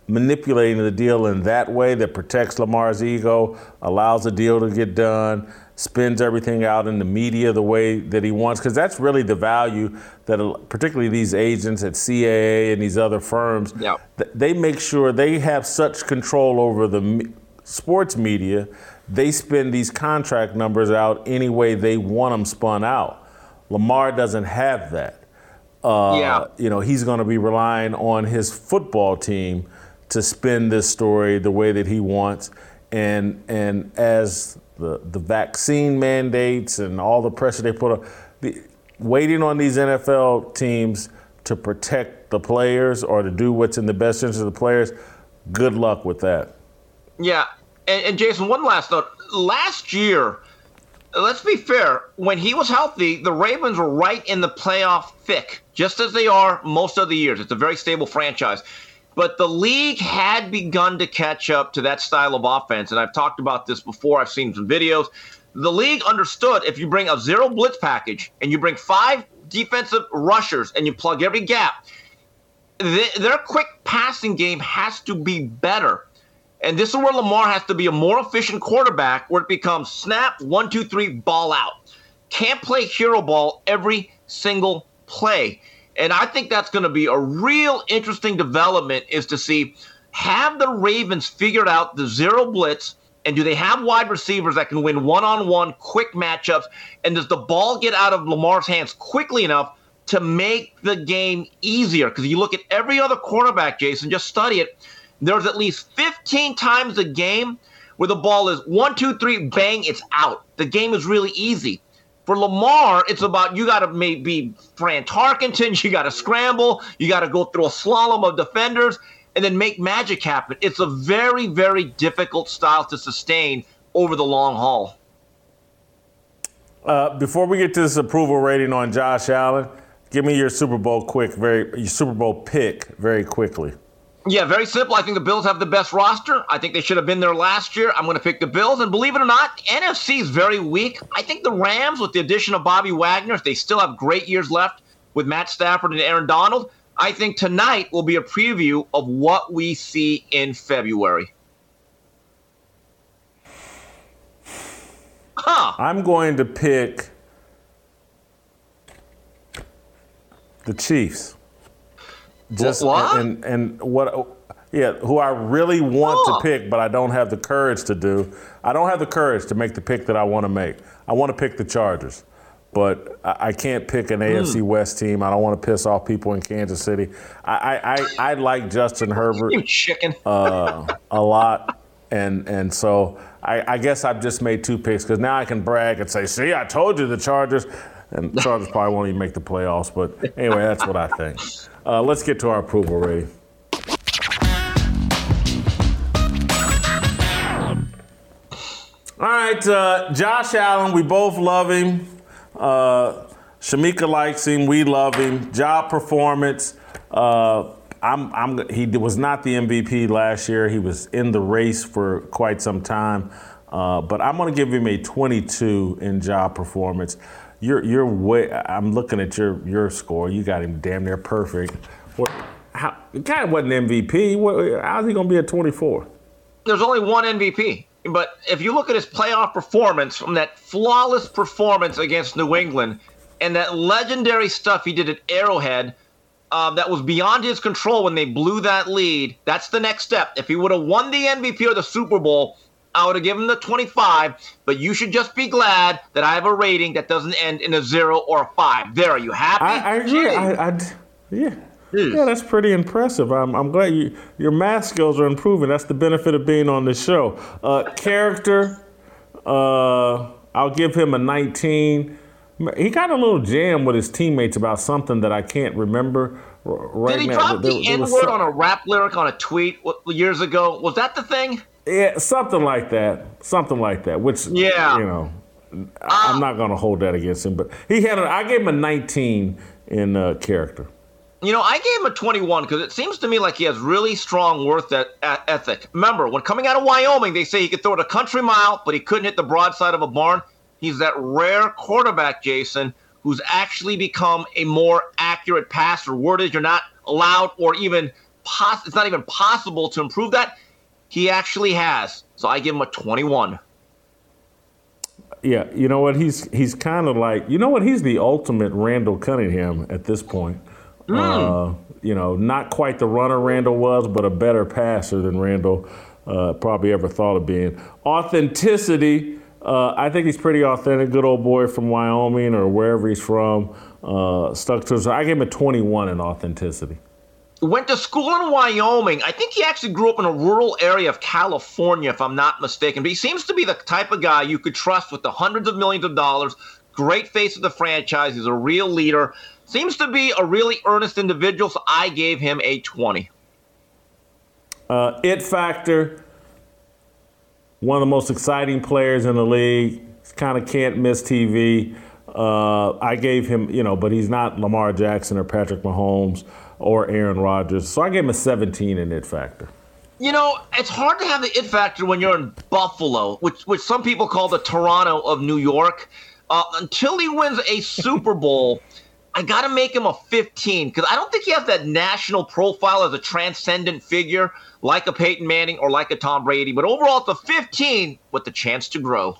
manipulating the deal in that way that protects Lamar's ego, allows the deal to get done, spins everything out in the media the way that he wants, because that's really the value that, particularly these agents at CAA and these other firms, they make sure they have such control over the sports media, they spin these contract numbers out any way they want them spun out. Lamar doesn't have that. Uh, yeah. You know, he's going to be relying on his football team to spin this story the way that he wants. And and as the, the vaccine mandates and all the pressure they put on, the, waiting on these NFL teams to protect the players or to do what's in the best interest of the players, good luck with that. Yeah. And, and Jason, one last note. Last year, let's be fair, when he was healthy, the Ravens were right in the playoff thick, just as they are most of the years. It's a very stable franchise. But the league had begun to catch up to that style of offense. And I've talked about this before, I've seen some videos. The league understood if you bring a zero blitz package and you bring five defensive rushers and you plug every gap, their quick passing game has to be better. And this is where Lamar has to be a more efficient quarterback where it becomes snap, one, two, three, ball out. Can't play hero ball every single play. And I think that's going to be a real interesting development is to see have the Ravens figured out the zero blitz and do they have wide receivers that can win one-on-one quick matchups and does the ball get out of Lamar's hands quickly enough to make the game easier because you look at every other quarterback Jason just study it there's at least 15 times a game where the ball is one, two, three, bang, it's out. The game is really easy. For Lamar, it's about you got to maybe Fran Tarkenton, you got to scramble, you got to go through a slalom of defenders, and then make magic happen. It's a very, very difficult style to sustain over the long haul. Uh, before we get to this approval rating on Josh Allen, give me your Super Bowl quick, very your Super Bowl pick very quickly. Yeah, very simple. I think the Bills have the best roster. I think they should have been there last year. I'm going to pick the Bills. And believe it or not, NFC is very weak. I think the Rams, with the addition of Bobby Wagner, if they still have great years left with Matt Stafford and Aaron Donald. I think tonight will be a preview of what we see in February. Huh. I'm going to pick the Chiefs. Just what? And, and what? Yeah, who I really want oh. to pick, but I don't have the courage to do. I don't have the courage to make the pick that I want to make. I want to pick the Chargers, but I, I can't pick an mm. AFC West team. I don't want to piss off people in Kansas City. I I, I, I like Justin Herbert. You chicken. uh, a lot, and and so I, I guess I've just made two picks because now I can brag and say, "See, I told you the Chargers." And the Chargers probably won't even make the playoffs, but anyway, that's what I think. Uh, let's get to our approval rating. All right, uh, Josh Allen, we both love him. Uh, Shemeka likes him. We love him. Job performance. Uh, I'm, I'm, he was not the MVP last year. He was in the race for quite some time. Uh, but I'm going to give him a 22 in job performance you're you're way. I'm looking at your your score. You got him damn near perfect. What? How? Wasn't MVP. How's he gonna be at 24? There's only one MVP. But if you look at his playoff performance from that flawless performance against New England and that legendary stuff he did at Arrowhead, um, that was beyond his control when they blew that lead. That's the next step. If he would have won the MVP or the Super Bowl, I would have given him the 25, but you should just be glad that I have a rating that doesn't end in a zero or a five. There, are you happy? I, I agree. I, I, yeah. Yeah, that's pretty impressive. I'm, I'm glad you, your math skills are improving. That's the benefit of being on this show. Uh, character, uh, I'll give him a 19. He got a little jam with his teammates about something that I can't remember right Did he now. drop There- the N word some- on a rap lyric on a tweet years ago? Was that the thing? Yeah, something like that. Something like that. Which, Yeah. you know, I- I'm not going to hold that against him. But he had, a, I gave him a 19 in uh, character. You know, I gave him a 21 because it seems to me like he has really strong worth et- e- ethic. Remember, when coming out of Wyoming, they say he could throw it a country mile, but he couldn't hit the broadside of a barn. He's that rare quarterback, Jason, who's actually become a more accurate passer. Word is you're not allowed or even poss- it's not even possible to improve that. He actually has. So I give him a 21. Yeah, you know what? He's he's kind of like you know what? He's the ultimate Randall Cunningham at this point. Uh, you know, not quite the runner Randall was, but a better passer than Randall uh, probably ever thought of being. Authenticity. Uh, I think he's pretty authentic. Good old boy from Wyoming or wherever he's from. Uh, stuck to his. I gave him a 21 in authenticity. Went to school in Wyoming. I think he actually grew up in a rural area of California, if I'm not mistaken. But he seems to be the type of guy you could trust with the hundreds of millions of dollars. Great face of the franchise. He's a real leader. Seems to be a really earnest individual. So I gave him a 20. Uh, it factor. One of the most exciting players in the league. Kind of can't miss TV. Uh, I gave him, you know, but he's not Lamar Jackson or Patrick Mahomes or Aaron Rodgers. So I gave him a 17 in it factor. You know, it's hard to have the it factor when you're in Buffalo, which which some people call the Toronto of New York. Uh, until he wins a Super Bowl, I got to make him a 15 because I don't think he has that national profile as a transcendent figure like a Peyton Manning or like a Tom Brady. But overall, it's a 15 with the chance to grow.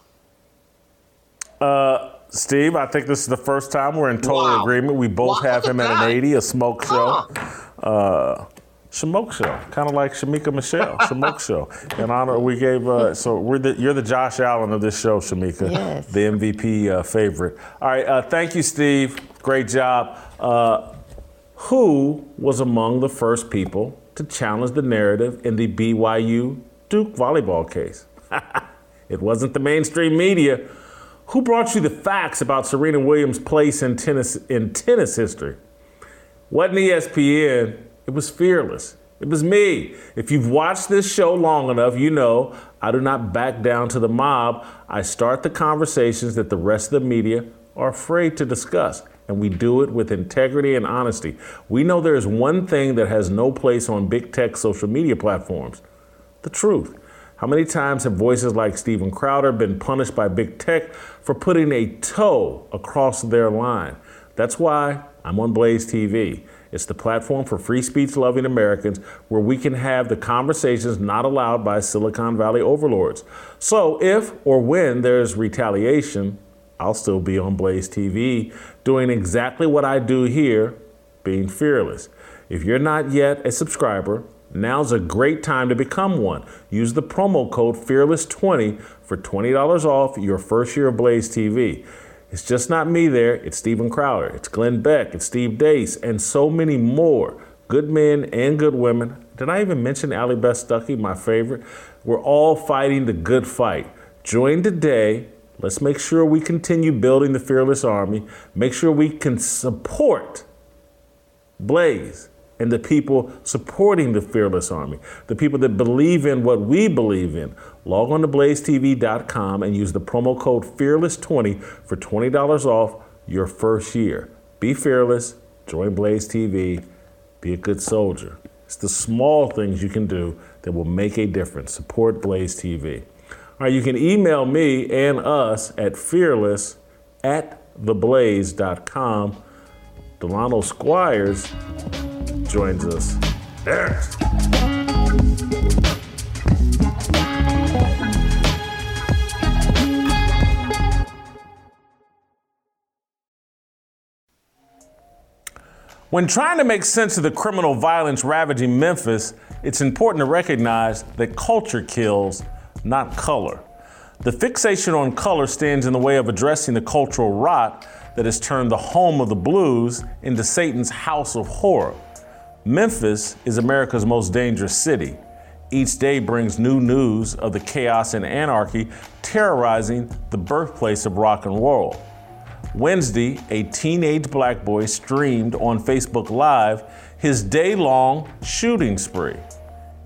Steve, I think this is the first time we're in total Wow. agreement. We both Wow, have him at at an 80, a smoke show. Huh. Uh, Smoke show, kind of like Shemeka Michelle, Smoke show. In honor, we gave. Uh, so we're the, you're the Josh Allen of this show, Shemeka, Yes. the MVP uh, favorite. All right, uh, thank you, Steve. Great job. Uh, who was among the first people to challenge the narrative in the BYU Duke volleyball case? it wasn't the mainstream media. Who brought you the facts about Serena Williams' place in tennis in tennis history? Wasn't ESPN, it was fearless. It was me. If you've watched this show long enough, you know I do not back down to the mob. I start the conversations that the rest of the media are afraid to discuss, and we do it with integrity and honesty. We know there is one thing that has no place on big tech social media platforms the truth. How many times have voices like Steven Crowder been punished by big tech for putting a toe across their line? That's why I'm on Blaze TV. It's the platform for free speech loving Americans where we can have the conversations not allowed by Silicon Valley overlords. So, if or when there's retaliation, I'll still be on Blaze TV doing exactly what I do here, being fearless. If you're not yet a subscriber, now's a great time to become one. Use the promo code FEARLESS20 for $20 off your first year of Blaze TV. It's just not me there, it's Steven Crowder, it's Glenn Beck, it's Steve Deace, and so many more. Good men and good women. Did I even mention Allie Beth Stuckey, my favorite? We're all fighting the good fight. Join today. Let's make sure we continue building the Fearless Army. Make sure we can support Blaze and the people supporting the Fearless Army, the people that believe in what we believe in. Log on to blazetv.com and use the promo code FEARLESS20 for $20 off your first year. Be fearless, join Blaze TV, be a good soldier. It's the small things you can do that will make a difference. Support Blaze TV. All right, you can email me and us at fearless at theblaze.com. Delano Squires joins us. When trying to make sense of the criminal violence ravaging Memphis, it's important to recognize that culture kills, not color. The fixation on color stands in the way of addressing the cultural rot that has turned the home of the blues into Satan's house of horror. Memphis is America's most dangerous city. Each day brings new news of the chaos and anarchy terrorizing the birthplace of rock and roll. Wednesday, a teenage black boy streamed on Facebook Live his day long shooting spree.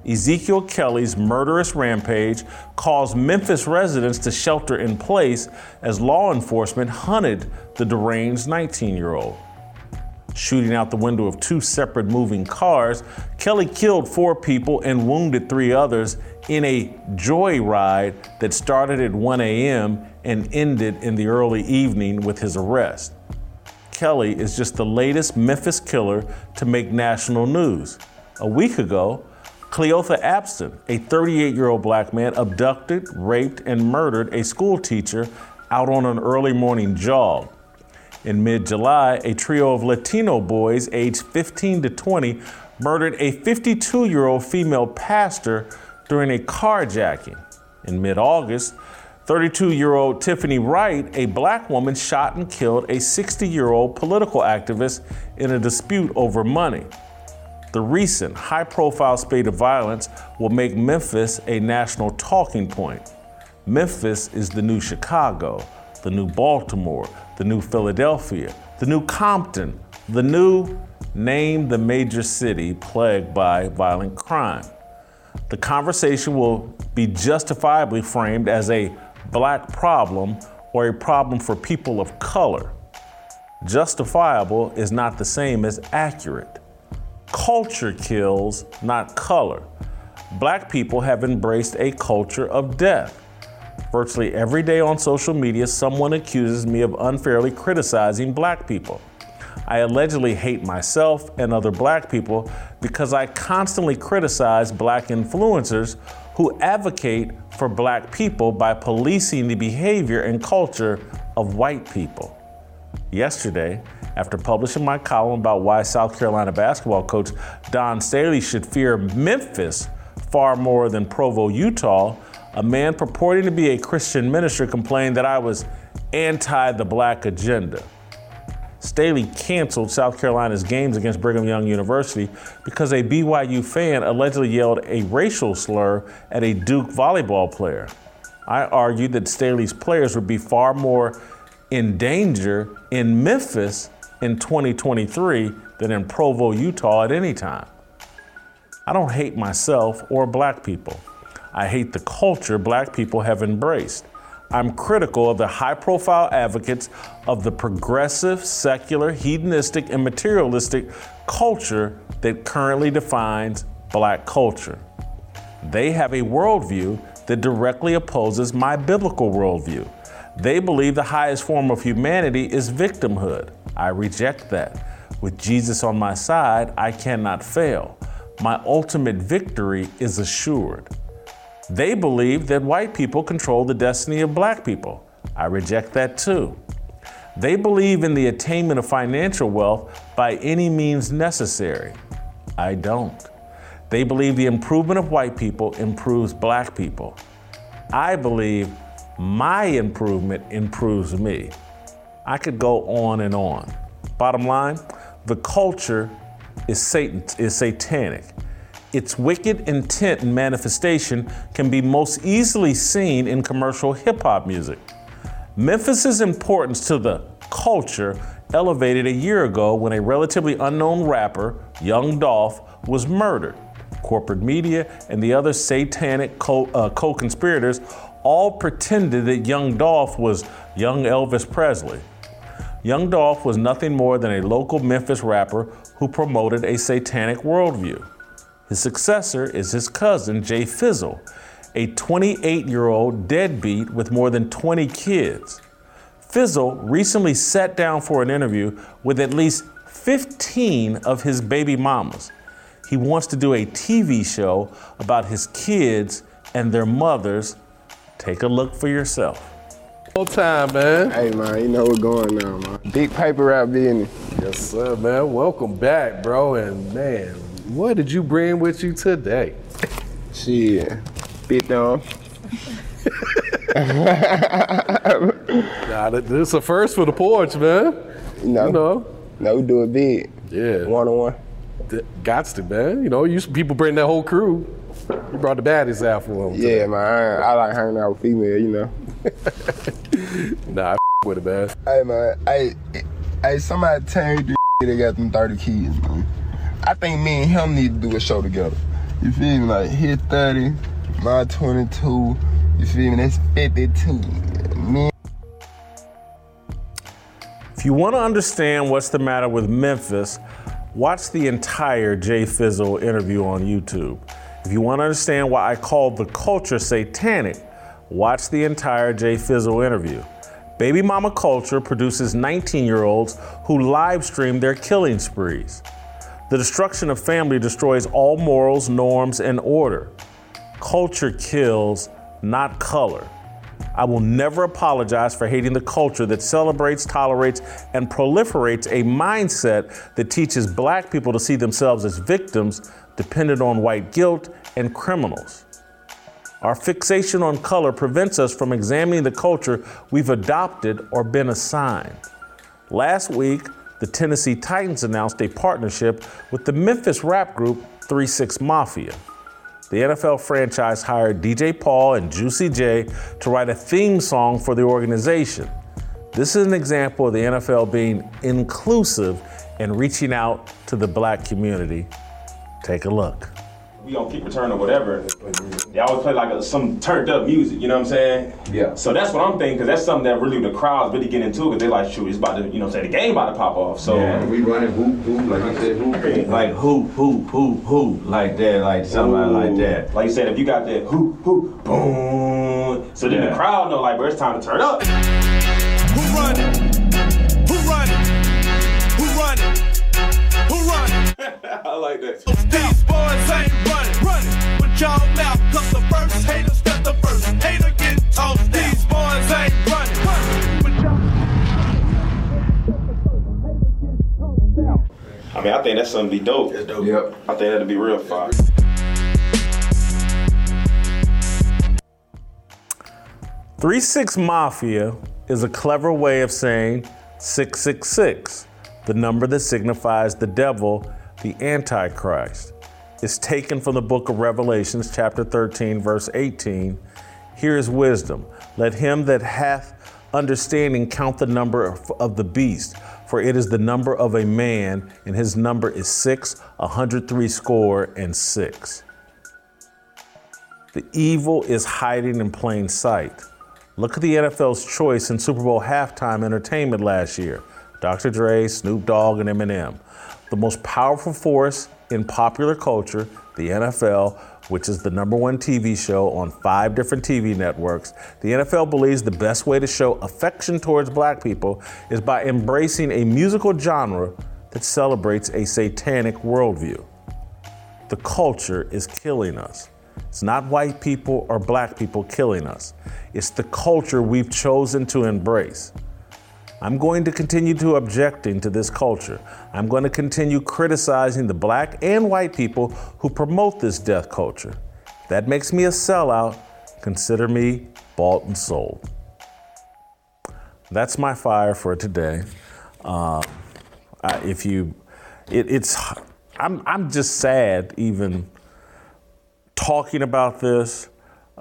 Ezekiel Kelly's murderous rampage caused Memphis residents to shelter in place as law enforcement hunted the deranged 19 year old shooting out the window of two separate moving cars. Kelly killed four people and wounded three others in a joyride that started at 1 a.m. and ended in the early evening with his arrest. Kelly is just the latest Memphis killer to make national news. A week ago, Cleotha Abston, a 38 year old black man, abducted, raped, and murdered a school teacher out on an early morning jog. In mid July, a trio of Latino boys aged 15 to 20 murdered a 52 year old female pastor during a carjacking. In mid August, 32 year old Tiffany Wright, a black woman, shot and killed a 60 year old political activist in a dispute over money. The recent high profile spate of violence will make Memphis a national talking point. Memphis is the new Chicago, the new Baltimore, the new Philadelphia, the new Compton, the new name the major city plagued by violent crime. The conversation will be justifiably framed as a black problem or a problem for people of color. Justifiable is not the same as accurate. Culture kills, not color. Black people have embraced a culture of death. Virtually every day on social media, someone accuses me of unfairly criticizing black people. I allegedly hate myself and other black people because I constantly criticize black influencers who advocate for black people by policing the behavior and culture of white people. Yesterday, after publishing my column about why South Carolina basketball coach Dawn Staley should fear Memphis far more than Provo, Utah, a man purporting to be a Christian minister complained that I was anti the black agenda. Staley canceled South Carolina's games against Brigham Young University because a BYU fan allegedly yelled a racial slur at a Duke volleyball player. I argued that Staley's players would be far more in danger in Memphis in 2023 than in Provo, Utah at any time. I don't hate myself or black people. I hate the culture black people have embraced. I'm critical of the high profile advocates of the progressive, secular, hedonistic, and materialistic culture that currently defines black culture. They have a worldview that directly opposes my biblical worldview. They believe the highest form of humanity is victimhood. I reject that. With Jesus on my side, I cannot fail. My ultimate victory is assured. They believe that white people control the destiny of black people. I reject that too. They believe in the attainment of financial wealth by any means necessary. I don't. They believe the improvement of white people improves black people. I believe my improvement improves me. I could go on and on. Bottom line, the culture is Satan is satanic. Its wicked intent and manifestation can be most easily seen in commercial hip hop music. Memphis's importance to the culture elevated a year ago when a relatively unknown rapper, Young Dolph, was murdered. Corporate media and the other satanic co uh, conspirators all pretended that Young Dolph was young Elvis Presley. Young Dolph was nothing more than a local Memphis rapper who promoted a satanic worldview. His successor is his cousin, Jay Fizzle, a 28 year old deadbeat with more than 20 kids. Fizzle recently sat down for an interview with at least 15 of his baby mamas. He wants to do a TV show about his kids and their mothers. Take a look for yourself. All time, man. Hey, man, you know what's going on, man. Big paper route business. Yes, sir, man. Welcome back, bro. And man, what did you bring with you today? Shit, bit down. nah, this is a first for the porch, man. No. You know. no, we do it big. Yeah. One on one. Gots to, man. You know, you people bring that whole crew. You brought the baddies out for them. Yeah, man. I, I like hanging out with female, you know. Nah, I with it, man. Hey, man. Hey, hey, somebody tell me this they got them 30 kids, man. I think me and him need to do a show together. You feel me? Like, his 30, my 22. You feel me? That's 52. Me If you want to understand what's the matter with Memphis, watch the entire Jay Fizzle interview on YouTube. If you want to understand why I call the culture satanic, watch the entire Jay Fizzle interview. Baby mama culture produces 19 year olds who live stream their killing sprees. The destruction of family destroys all morals, norms, and order. Culture kills, not color. I will never apologize for hating the culture that celebrates, tolerates, and proliferates a mindset that teaches black people to see themselves as victims dependent on white guilt and criminals. Our fixation on color prevents us from examining the culture we've adopted or been assigned. Last week, the Tennessee Titans announced a partnership with the Memphis rap group 3 6 Mafia. The NFL franchise hired DJ Paul and Juicy J to write a theme song for the organization. This is an example of the NFL being inclusive and reaching out to the black community. Take a look. We gonna keep returning or whatever. They always play like a, some turned up music, you know what I'm saying? Yeah. So that's what I'm thinking, because that's something that really the crowds really get into, because they like, shoot, it's about to, you know, say the game about to pop off. So Yeah, we running hoop, hoop, like you said, hoop. Like hoop, hoop, hoop, hoop, like that, like something like that. Like you said, if you got that hoop, hoop, boom, so then Yeah. the crowd know, like, bro, it's time to turn up. Who run I like that. These boys ain't running, running. With y'all mouth, cause the first hater step the first hater get tossed. These boys ain't running, running. With y'all I mean, I think that's something to be dope. Yep. I think that'd be real fire. Three Six Mafia is a clever way of saying 666, the number that signifies the devil, the Antichrist. It's taken from the book of Revelations, chapter 13, verse 18. Here is wisdom. Let him that hath understanding count the number of, of the beast, for it is the number of a man, and his number is six, a hundred three score and six. The evil is hiding in plain sight. Look at the NFL's choice in Super Bowl halftime entertainment last year Dr. Dre, Snoop Dogg, and Eminem. The most powerful force in popular culture, the NFL, which is the number one TV show on five different TV networks, the NFL believes the best way to show affection towards black people is by embracing a musical genre that celebrates a satanic worldview. The culture is killing us. It's not white people or black people killing us. It's the culture we've chosen to embrace. I'm going to continue to objecting to this culture. I'm going to continue criticizing the black and white people who promote this death culture. That makes me a sellout. Consider me bought and sold. That's my fire for today. Uh, I- if you, it, it's, I'm, I'm just sad even talking about this.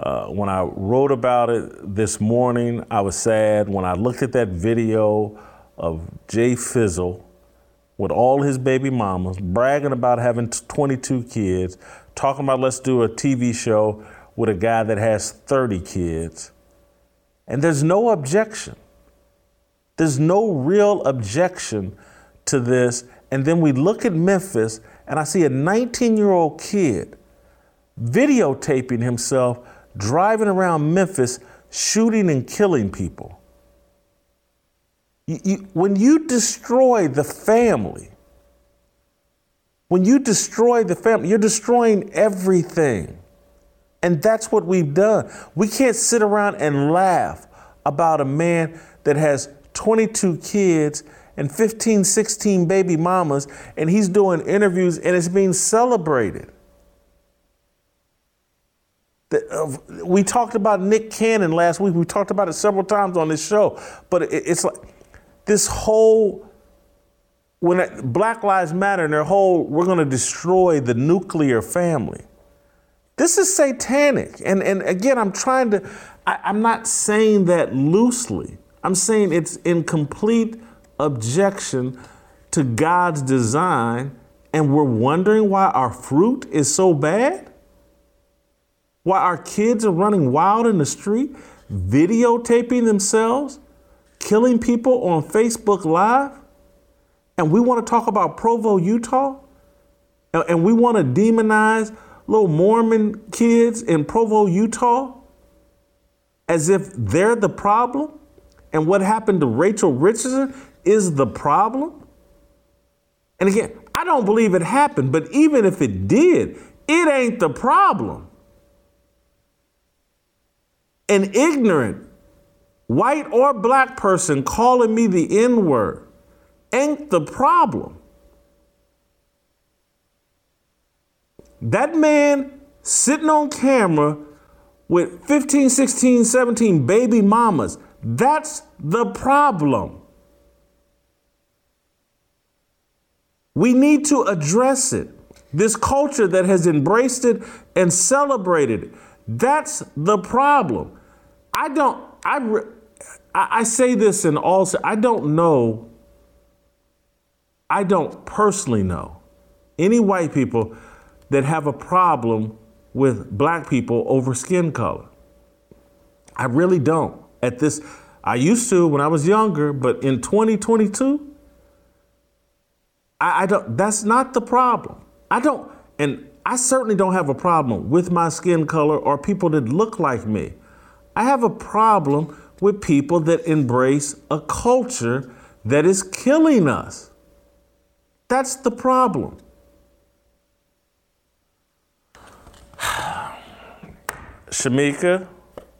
Uh, when I wrote about it this morning, I was sad. When I looked at that video of Jay Fizzle with all his baby mamas bragging about having 22 kids, talking about let's do a TV show with a guy that has 30 kids, and there's no objection. There's no real objection to this. And then we look at Memphis, and I see a 19 year old kid videotaping himself driving around Memphis shooting and killing people. You- you- when you destroy the family, when you destroy the family, you're destroying everything. And that's what we've done. We can't sit around and laugh about a man that has 22 kids and 15, 16 baby mamas, and he's doing interviews and it's being celebrated. Uh, we talked about Nick Cannon last week. We talked about it several times on this show. But it's like this whole when Black Lives Matter and their whole, we're going to destroy the nuclear family. This is satanic. And, and again, I'm trying to, I, I'm not saying that loosely. I'm saying it's in complete objection to God's design, and we're wondering why our fruit is so bad? Why our kids are running wild in the street, videotaping themselves, killing people on Facebook Live? And we want to talk about Provo, Utah? And we want to demonize little Mormon kids in Provo, Utah? As if they're the problem? And what happened to Rachel Richardson is the problem? And again, I don't believe it happened, but even if it did, it ain't the problem. An ignorant white or black person calling me the N word ain't the problem. That man sitting on camera with 15, 16, 17 baby mamas, that's the problem. We need to address it. This culture that has embraced it and celebrated it, that's the problem. I don't, I, I say this in all, I don't know, I don't personally know any white people that have a problem with black people over skin color. I really don't. At this, I used to when I was younger, but in 2022, I, I don't. That's not the problem. I don't, and I certainly don't have a problem with my skin color or people that look like me. I have a problem with people that embrace a culture that is killing us. That's the problem. Shemeka,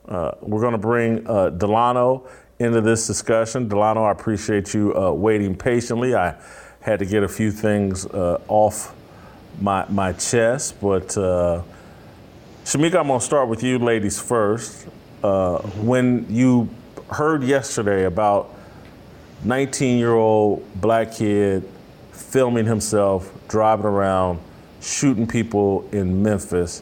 uh, we're going to bring uh, Delano into this discussion. Delano, I appreciate you uh, waiting patiently. I had to get a few things uh, off my, my chest, but uh, Shemeka, I'm going to start with you ladies first. Uh, when you heard yesterday about 19 year old black kid filming himself driving around shooting people in Memphis,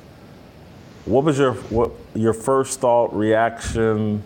what was your what your first thought reaction?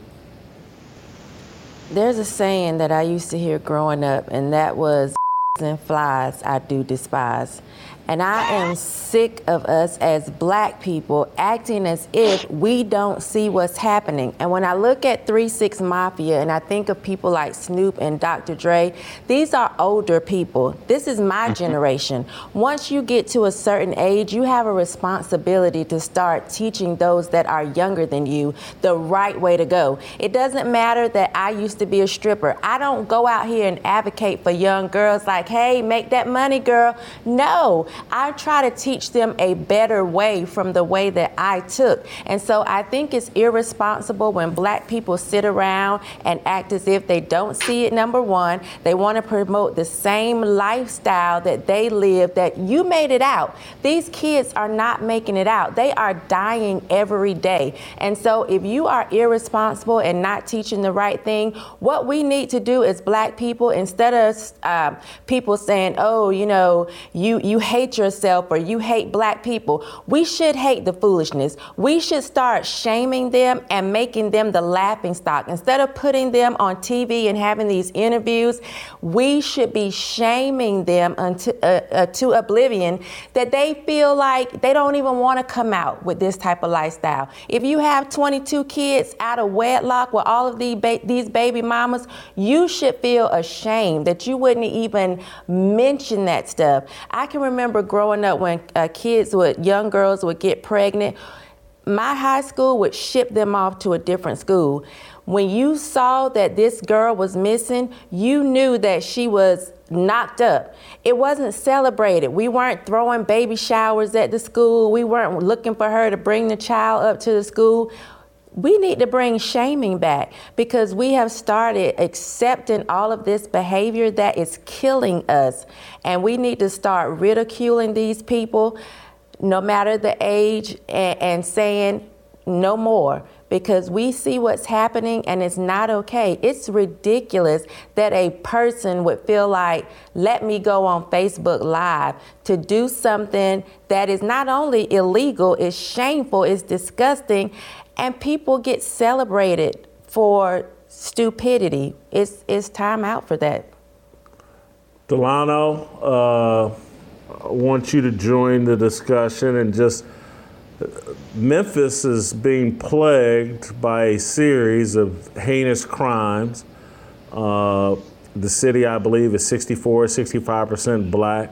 There's a saying that I used to hear growing up, and that was and flies I do despise. And I am sick of us as black people acting as if we don't see what's happening. And when I look at 3 6 Mafia and I think of people like Snoop and Dr. Dre, these are older people. This is my mm-hmm. generation. Once you get to a certain age, you have a responsibility to start teaching those that are younger than you the right way to go. It doesn't matter that I used to be a stripper. I don't go out here and advocate for young girls like, hey, make that money, girl. No, I try to teach them a better way from the way that I took. And so I think it's irresponsible when black people sit around and act as if they don't see it, number one. They want to promote the same lifestyle that they live, that you made it out. These kids are not making it out. They are dying every day. And so if you are irresponsible and not teaching the right thing, what we need to do as black people, instead of um, people saying, oh, you know, you, you hate yourself or you hate black people, we should hate the foolishness. We should start shaming them and making them the laughing stock. Instead of putting them on TV and having these interviews, we should be shaming them unto, uh, uh, to oblivion that they feel like they don't even want to come out with this type of lifestyle. If you have 22 kids out of wedlock with all of these, ba- these baby mamas, you should feel ashamed that you wouldn't even mention that stuff. I can remember growing up when uh, kids would, young girls would get pregnant. My high school would ship them off to a different school. When you saw that this girl was missing, you knew that she was knocked up. It wasn't celebrated. We weren't throwing baby showers at the school. We weren't looking for her to bring the child up to the school. We need to bring shaming back because we have started accepting all of this behavior that is killing us. And we need to start ridiculing these people, no matter the age, and, and saying no more because we see what's happening and it's not okay. It's ridiculous that a person would feel like, let me go on Facebook Live to do something that is not only illegal, it's shameful, it's disgusting, and people get celebrated for stupidity. It's, it's time out for that. Delano, uh, I want you to join the discussion and just Memphis is being plagued by a series of heinous crimes. Uh, the city, I believe, is 64, 65% black.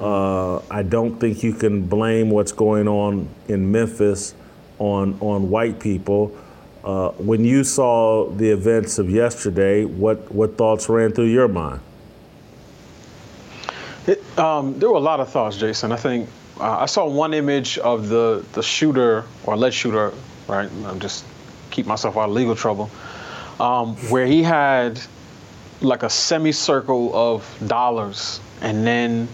Uh, I don't think you can blame what's going on in Memphis on, on white people. Uh, when you saw the events of yesterday, what, what thoughts ran through your mind? It, um, there were a lot of thoughts, Jason. I think uh, I saw one image of the, the shooter or alleged shooter, right? I'm just keep myself out of legal trouble, um, where he had like a semicircle of dollars and then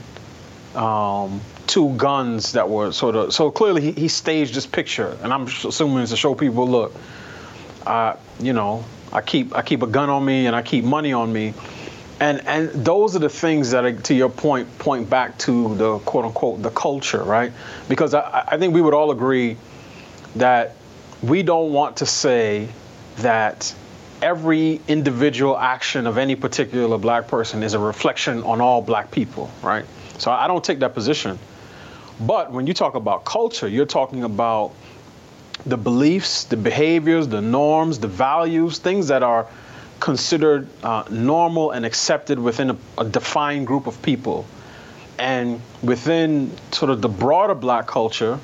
um, two guns that were sort of so clearly he, he staged this picture, and I'm assuming it's to show people, look, I you know I keep I keep a gun on me and I keep money on me. And and those are the things that are, to your point point back to the quote unquote the culture right? Because I, I think we would all agree that we don't want to say that every individual action of any particular black person is a reflection on all black people right? So i don't take that position but when you talk about culture you're talking about the beliefs the behaviors the norms the values things that are considered uh, normal and accepted within a, a, defined group of people. And within sort of the broader black culture,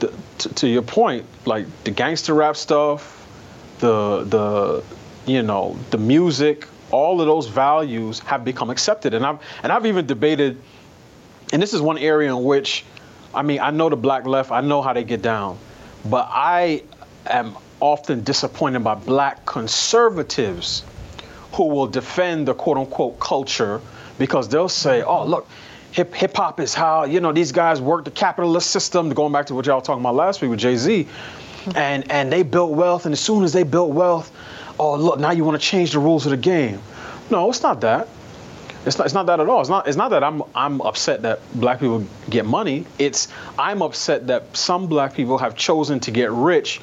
the, to, to your point, like the gangster rap stuff, the the you know the music, all of those values have become accepted. And I've and I've even debated, and this is one area in which, I mean, I know the black left, I know how they get down, but I am often disappointed by black conservatives who will defend the quote unquote culture because they'll say, oh, look, hip hip hop is how, you know, these guys work the capitalist system, going back to what y'all talking about last week with Jay Z. And, and they built wealth, and as soon as they built wealth, oh, look, now you want to change the rules of the game. No, it's not that. It's not, it's not that at all. It's not, it's not that I'm, I'm upset that black people get money. It's I'm upset that some black people have chosen to get rich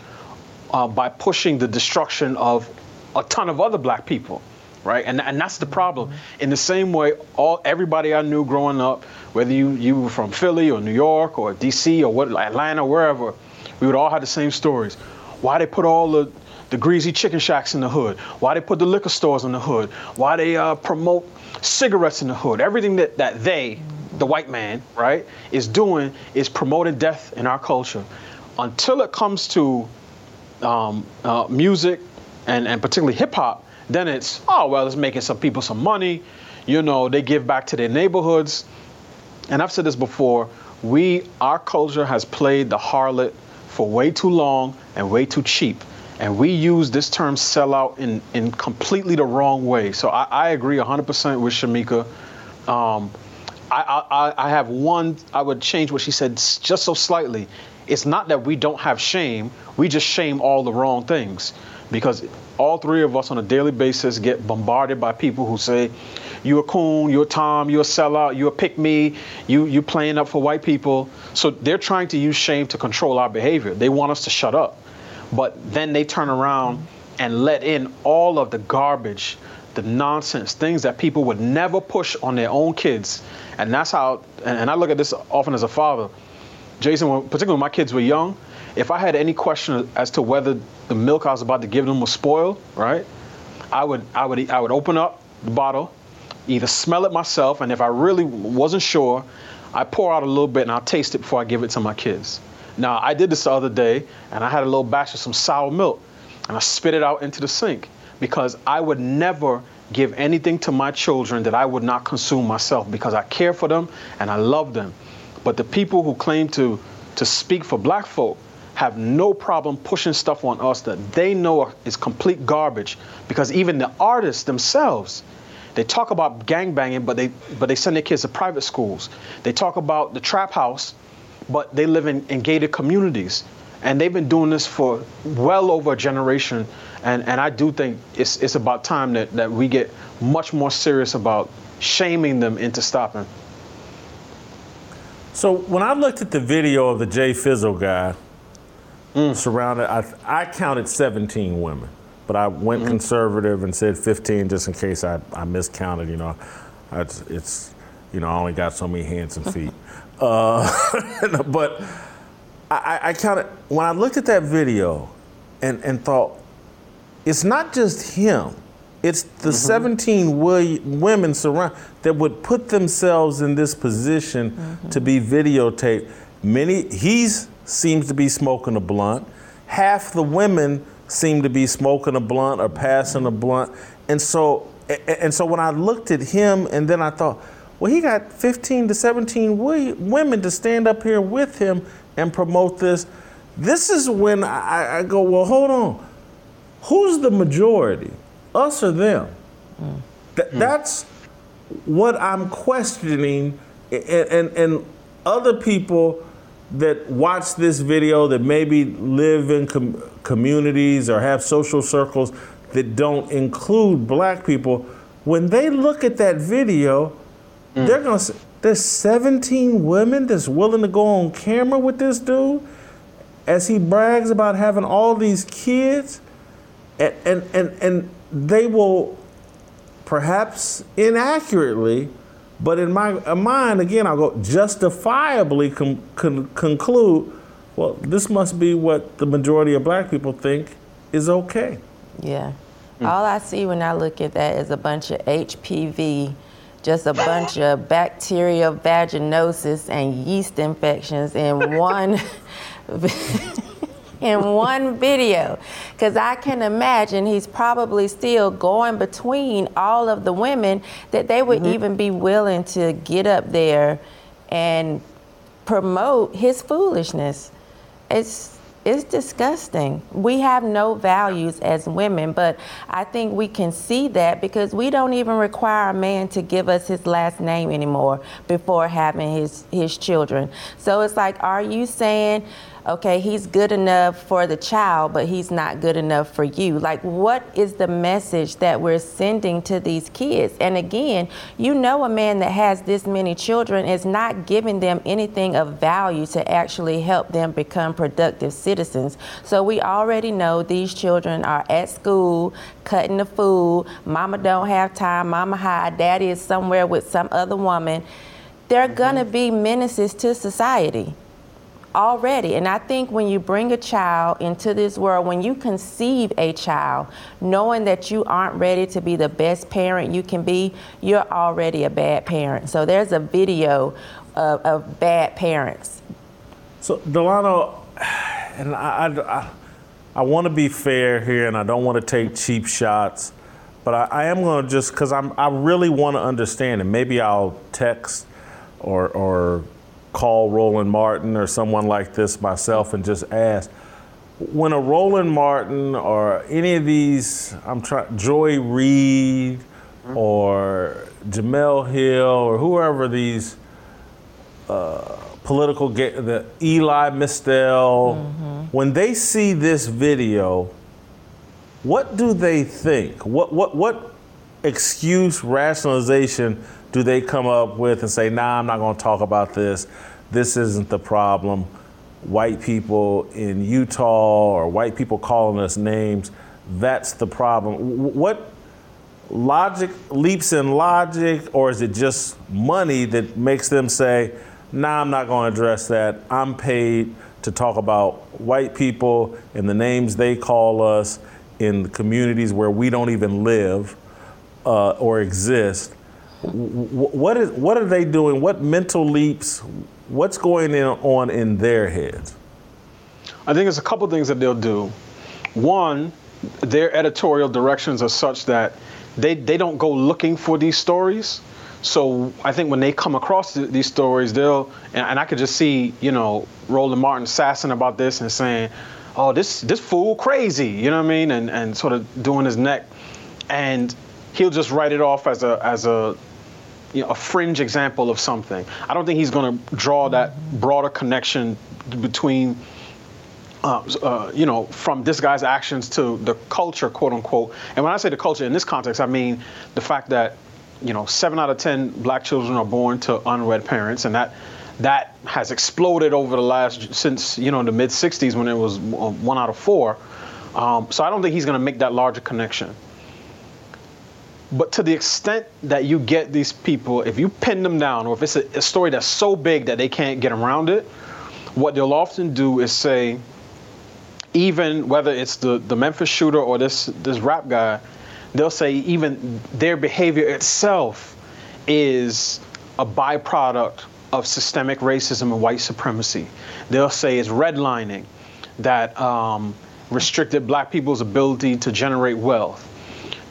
uh, by pushing the destruction of a ton of other black people right? And, and that's the problem. In the same way, all everybody I knew growing up, whether you, you were from Philly or New York or DC or what Atlanta, wherever, we would all have the same stories. Why they put all the the greasy chicken shacks in the hood? Why they put the liquor stores in the hood? Why they uh, promote cigarettes in the hood? Everything that, that they, the white man, right, is doing is promoting death in our culture. Until it comes to um, uh, music and, and particularly hip hop, then it's, oh, well, it's making some people some money. You know, they give back to their neighborhoods. And I've said this before we, our culture has played the harlot for way too long and way too cheap. And we use this term sellout in, in completely the wrong way. So I, I agree 100% with Shemeka. Um, I, I, I have one, I would change what she said just so slightly it's not that we don't have shame, we just shame all the wrong things. Because all three of us on a daily basis get bombarded by people who say, you a coon, you a Tom, you a sellout, you a pick me, you you playing up for white people. So they're trying to use shame to control our behavior. They want us to shut up. But then they turn around and let in all of the garbage, the nonsense, things that people would never push on their own kids. And that's how and I look at this often as a father Jason, particularly when my kids were young, if I had any question as to whether the milk I was about to give them was spoiled, right? I would I would I would open up the bottle, either smell it myself, and if I really wasn't sure, I pour out a little bit and I'll taste it before I give it to my kids. Now I did this the other day, and I had a little batch of some sour milk, and I spit it out into the sink because I would never give anything to my children that I would not consume myself because I care for them and I love them. But the people who claim to, to speak for black folk have no problem pushing stuff on us that they know is complete garbage because even the artists themselves, they talk about gangbanging, but they, but they send their kids to private schools. They talk about the trap house, but they live in, in gated communities. and they've been doing this for well over a generation. And and I do think it's it's about time that that we get much more serious about shaming them into stopping. So when I looked at the video of the Jay Fizzle guy, mm. surrounded, I, I counted 17 women, but I went mm-hmm. conservative and said 15 just in case I, I miscounted. You know, I, it's, it's you know I only got so many hands and feet. Uh, but I, I- I counted when I looked at that video, and and thought it's not just him. It's the 17 wo- women surround that would put themselves in this position to be videotaped. Many he's seems to be smoking a blunt. Half the women seem to be smoking a blunt or passing a blunt. And so and so when I looked at him and then I thought, well, he got 15 to 17 women to stand up here with him and promote this. This is when I, I go, well, hold on who's the majority, us or them? Mm. Th- That's what I'm questioning, and, and, and other people that watch this video that maybe live in com- communities or have social circles that don't include black people, when they look at that video, they're gonna say, there's 17 women that's willing to go on camera with this dude as he brags about having all these kids and and and, and they will perhaps inaccurately but in my uh, mind again i'll go justifiably com- con- conclude well this must be what the majority of black people think is okay. Yeah. All I see when I look at that is a bunch of HPV, just a bunch of bacterial vaginosis and yeast infections in one in one video. Cuz I can imagine he's probably still going between all of the women that they would mm-hmm. even be willing to get up there and promote his foolishness. It's it's disgusting. We have no values as women, but I think we can see that because we don't even require a man to give us his last name anymore before having his his children. So it's like, are you saying, okay, he's good enough for the child, but he's not good enough for you? Like, what is the message that we're sending to these kids? And again, you know, a man that has this many children is not giving them anything of value to actually help them become productive citizens. So we already know these children are at school cutting the food. Mama don't have time. Mama high. Daddy is somewhere with some other woman. They're gonna mm-hmm. be menaces to society already. And I think when you bring a child into this world, when you conceive a child, knowing that you aren't ready to be the best parent you can be, you're already a bad parent. So there's a video of, of bad parents. So Delano, and I, I, I, want to be fair here, and I don't want to take cheap shots, but I, I am going to just because I'm I really want to understand, and maybe I'll text or or call Roland Martin or someone like this myself and just ask. When a Roland Martin or any of these, I'm trying, Joy Reid or Jemele Hill or whoever these uh, political, ga- the Elie Mystal, when they see this video, what do they think? What what what excuse, rationalization do they come up with and say, "Nah, I'm not going to talk about this. This isn't the problem." White people in Utah or white people calling us names, that's the problem. What logic leaps in logic, or is it just money that makes them say, "Nah, I'm not going to address that. I'm paid to talk about white people and the names they call us in the communities where we don't even live uh, or exist." What is what are they doing? What mental leaps? What's going on in their heads? I think there's a couple things that they'll do. One, their editorial directions are such that they, they don't go looking for these stories. So I think when they come across th- these stories, they'll and, and I could just see you know Roland Martin sassing about this and saying, "Oh, this this fool crazy," you know what I mean, and and sort of doing his neck, and he'll just write it off as a as a you know, a fringe example of something. I don't think he's going to draw that broader connection between uh, uh, you know, from this guy's actions to the culture, quote unquote. And when I say the culture in this context, I mean the fact that, you know, seven out of ten black children are born to unwed parents, and that that has exploded over the last since you know in the mid '60s when it was uh, one out of four. Um, so I don't think he's going to make that larger connection. But to the extent that you get these people, if you pin them down, or if it's a, a story that's so big that they can't get around it, what they'll often do is say, even whether it's the, the Memphis shooter or this this rap guy, they'll say even their behavior itself is a byproduct of systemic racism and white supremacy. They'll say it's redlining that um, restricted black people's ability to generate wealth.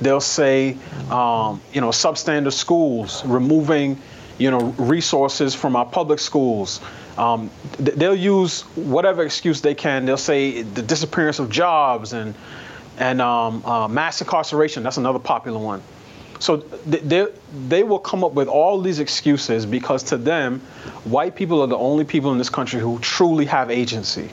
They'll say, um, you know, substandard schools, removing, you know, resources from our public schools. Um, th- they'll use whatever excuse they can. They'll say the disappearance of jobs and and um, uh, mass incarceration. That's another popular one. So they they will come up with all these excuses because to them, white people are the only people in this country who truly have agency.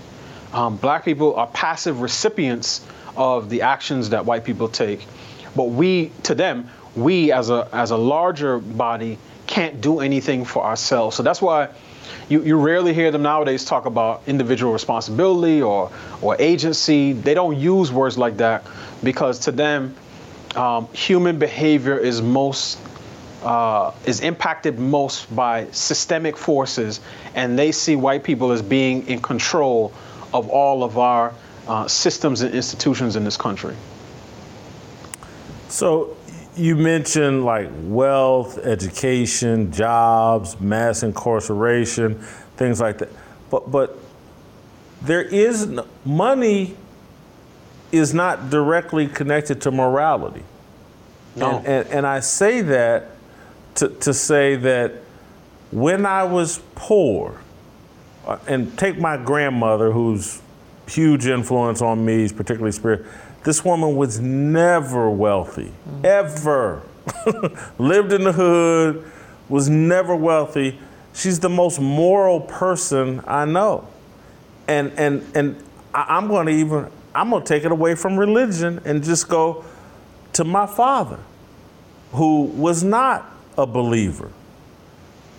Um, black people are passive recipients of the actions that white people take, but we, to them, we as a as a larger body can't do anything for ourselves. So that's why you, you rarely hear them nowadays talk about individual responsibility or or agency. They don't use words like that because to them, um, human behavior is most uh, is impacted most by systemic forces, and they see white people as being in control of all of our uh, systems and institutions in this country. So you mentioned like wealth, education, jobs, mass incarceration, things like that. But but there is n- money is not directly connected to morality. No. And, and, and I say that to, to say that when I was poor, uh, and take my grandmother, who's huge influence on me, particularly spirit. This woman was never wealthy, ever. Lived in the hood, was never wealthy. She's the most moral person I know, and and and I'm going to even I'm going to take it away from religion and just go to my father, who was not a believer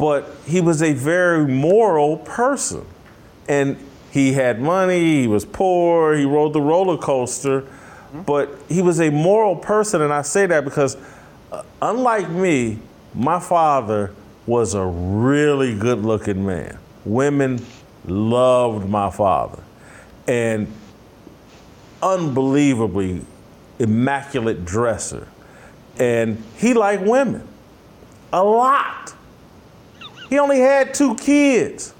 but he was a very moral person. And he had money, he was poor, he rode the roller coaster, but he was a moral person. And I say that because, uh, unlike me, my father was a really good looking man. Women loved my father. And unbelievably immaculate dresser. And he liked women a lot. He only had two kids.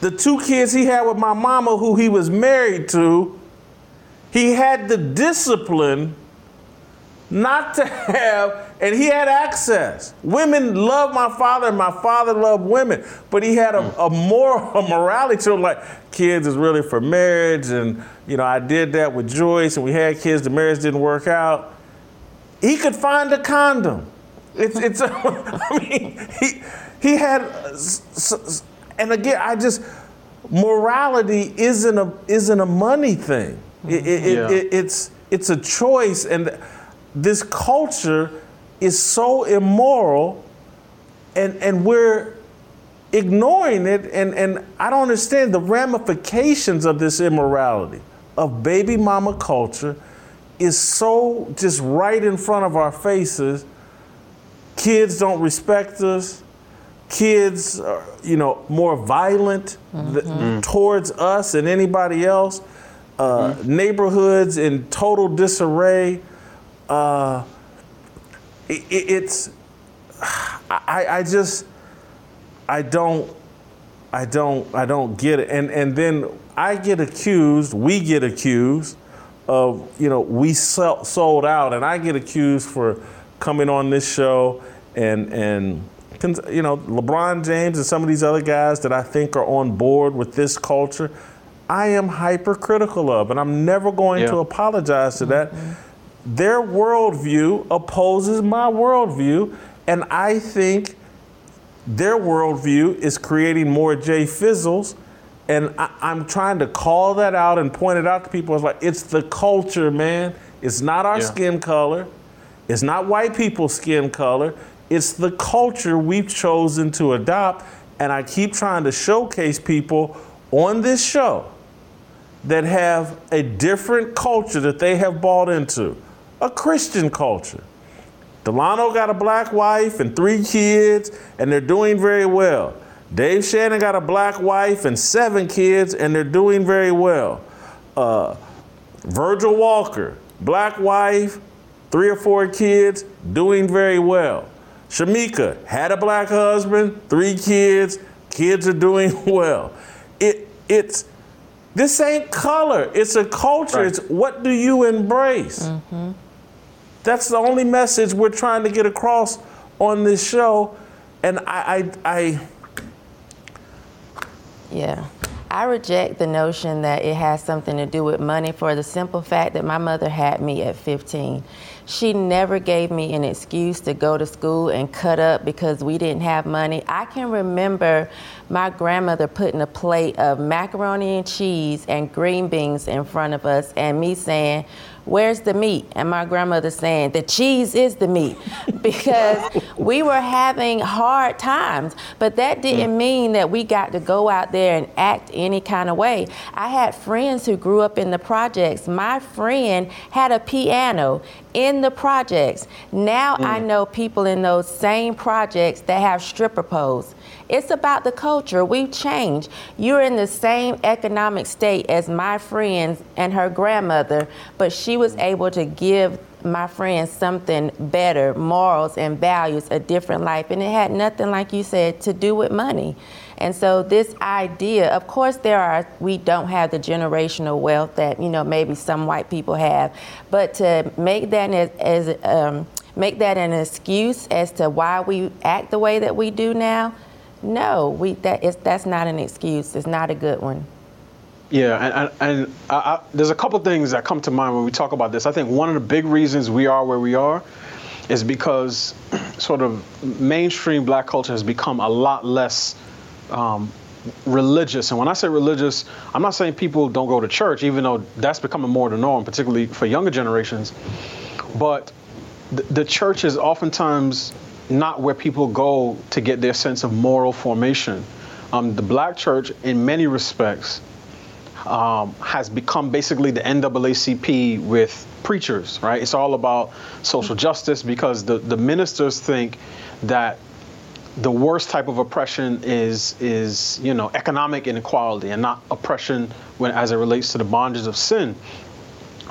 The two kids he had with my mama, who he was married to, he had the discipline not to have, and he had access. Women loved my father, and my father loved women, but he had a, a moral a morality to him, like kids is really for marriage, and you know I did that with Joyce, and we had kids. The marriage didn't work out. He could find a condom. It's it's. I mean, he he had, and again, I just morality isn't a isn't a money thing. It, it, Yeah. it- it's it's a choice, and this culture is so immoral, and and we're ignoring it, and and I don't understand the ramifications of this immorality of baby mama culture is so just right in front of our faces. Kids don't respect us. Kids are, you know, more violent th- mm-hmm. towards us and anybody else. Uh, Neighborhoods in total disarray. Uh, it- it's, I, I just, I don't, I don't, I don't get it. And and then I get accused. We get accused of, you know, we sell, sold out, and I get accused for coming on this show and and you know LeBron James and some of these other guys that I think are on board with this culture. I am hypercritical of, and I'm never going Yeah. to apologize to that. Mm-hmm. Their worldview opposes my worldview, and I think their worldview is creating more Jay Fizzles. And I, I'm trying to call that out and point it out to people. It's like, it's the culture, man. It's not our Yeah. skin color. It's not white people's skin color. It's the culture we've chosen to adopt. And I keep trying to showcase people on this show that have a different culture that they have bought into, a Christian culture. Delano got a black wife and three kids, and they're doing very well. Dave Shannon got a black wife and seven kids, and they're doing very well. Uh, Virgil Walker, black wife, three or four kids, doing very well. Shemeka had a black husband, three kids, kids are doing well. It it's this ain't color, it's a culture. It's what do you embrace? Mm-hmm. That's the only message we're trying to get across on this show. And I, I, I Yeah. I reject the notion that it has something to do with money for the simple fact that my mother had me at 15. She never gave me an excuse to go to school and cut up because we didn't have money. I can remember my grandmother putting a plate of macaroni and cheese and green beans in front of us and me saying, Where's the meat? And my grandmother saying, The cheese is the meat. Because we were having hard times. But that mm. didn't mean that we got to go out there and act any kind of way. I had friends who grew up in the projects. My friend had a piano in the projects. Now I mm. know people in those same projects that have stripper poles. It's about the culture. We've changed. You're in the same economic state as my friends and her grandmother, but she was able to give my friends something better, morals and values, a different life. And it had nothing, like you said, to do with money. And so this idea, of course, there are we don't have the generational wealth that you know maybe some white people have, but to make that as, as um, make that an excuse as to why we act the way that we do now, no, we that is that's not an excuse. It's not a good one. Yeah, and, and, and I, I, there's a couple things that come to mind when we talk about this. I think one of the big reasons we are where we are is because sort of mainstream black culture has become a lot less um, religious. And when I say religious, I'm not saying people don't go to church, even though that's becoming more the norm, particularly for younger generations. But the, the church is oftentimes not where people go to get their sense of moral formation. Um, the black church, in many respects, um, has become basically the NAACP with preachers, right? It's all about social justice because the, the ministers think that the worst type of oppression is is you know economic inequality and not oppression when as it relates to the bondages of sin.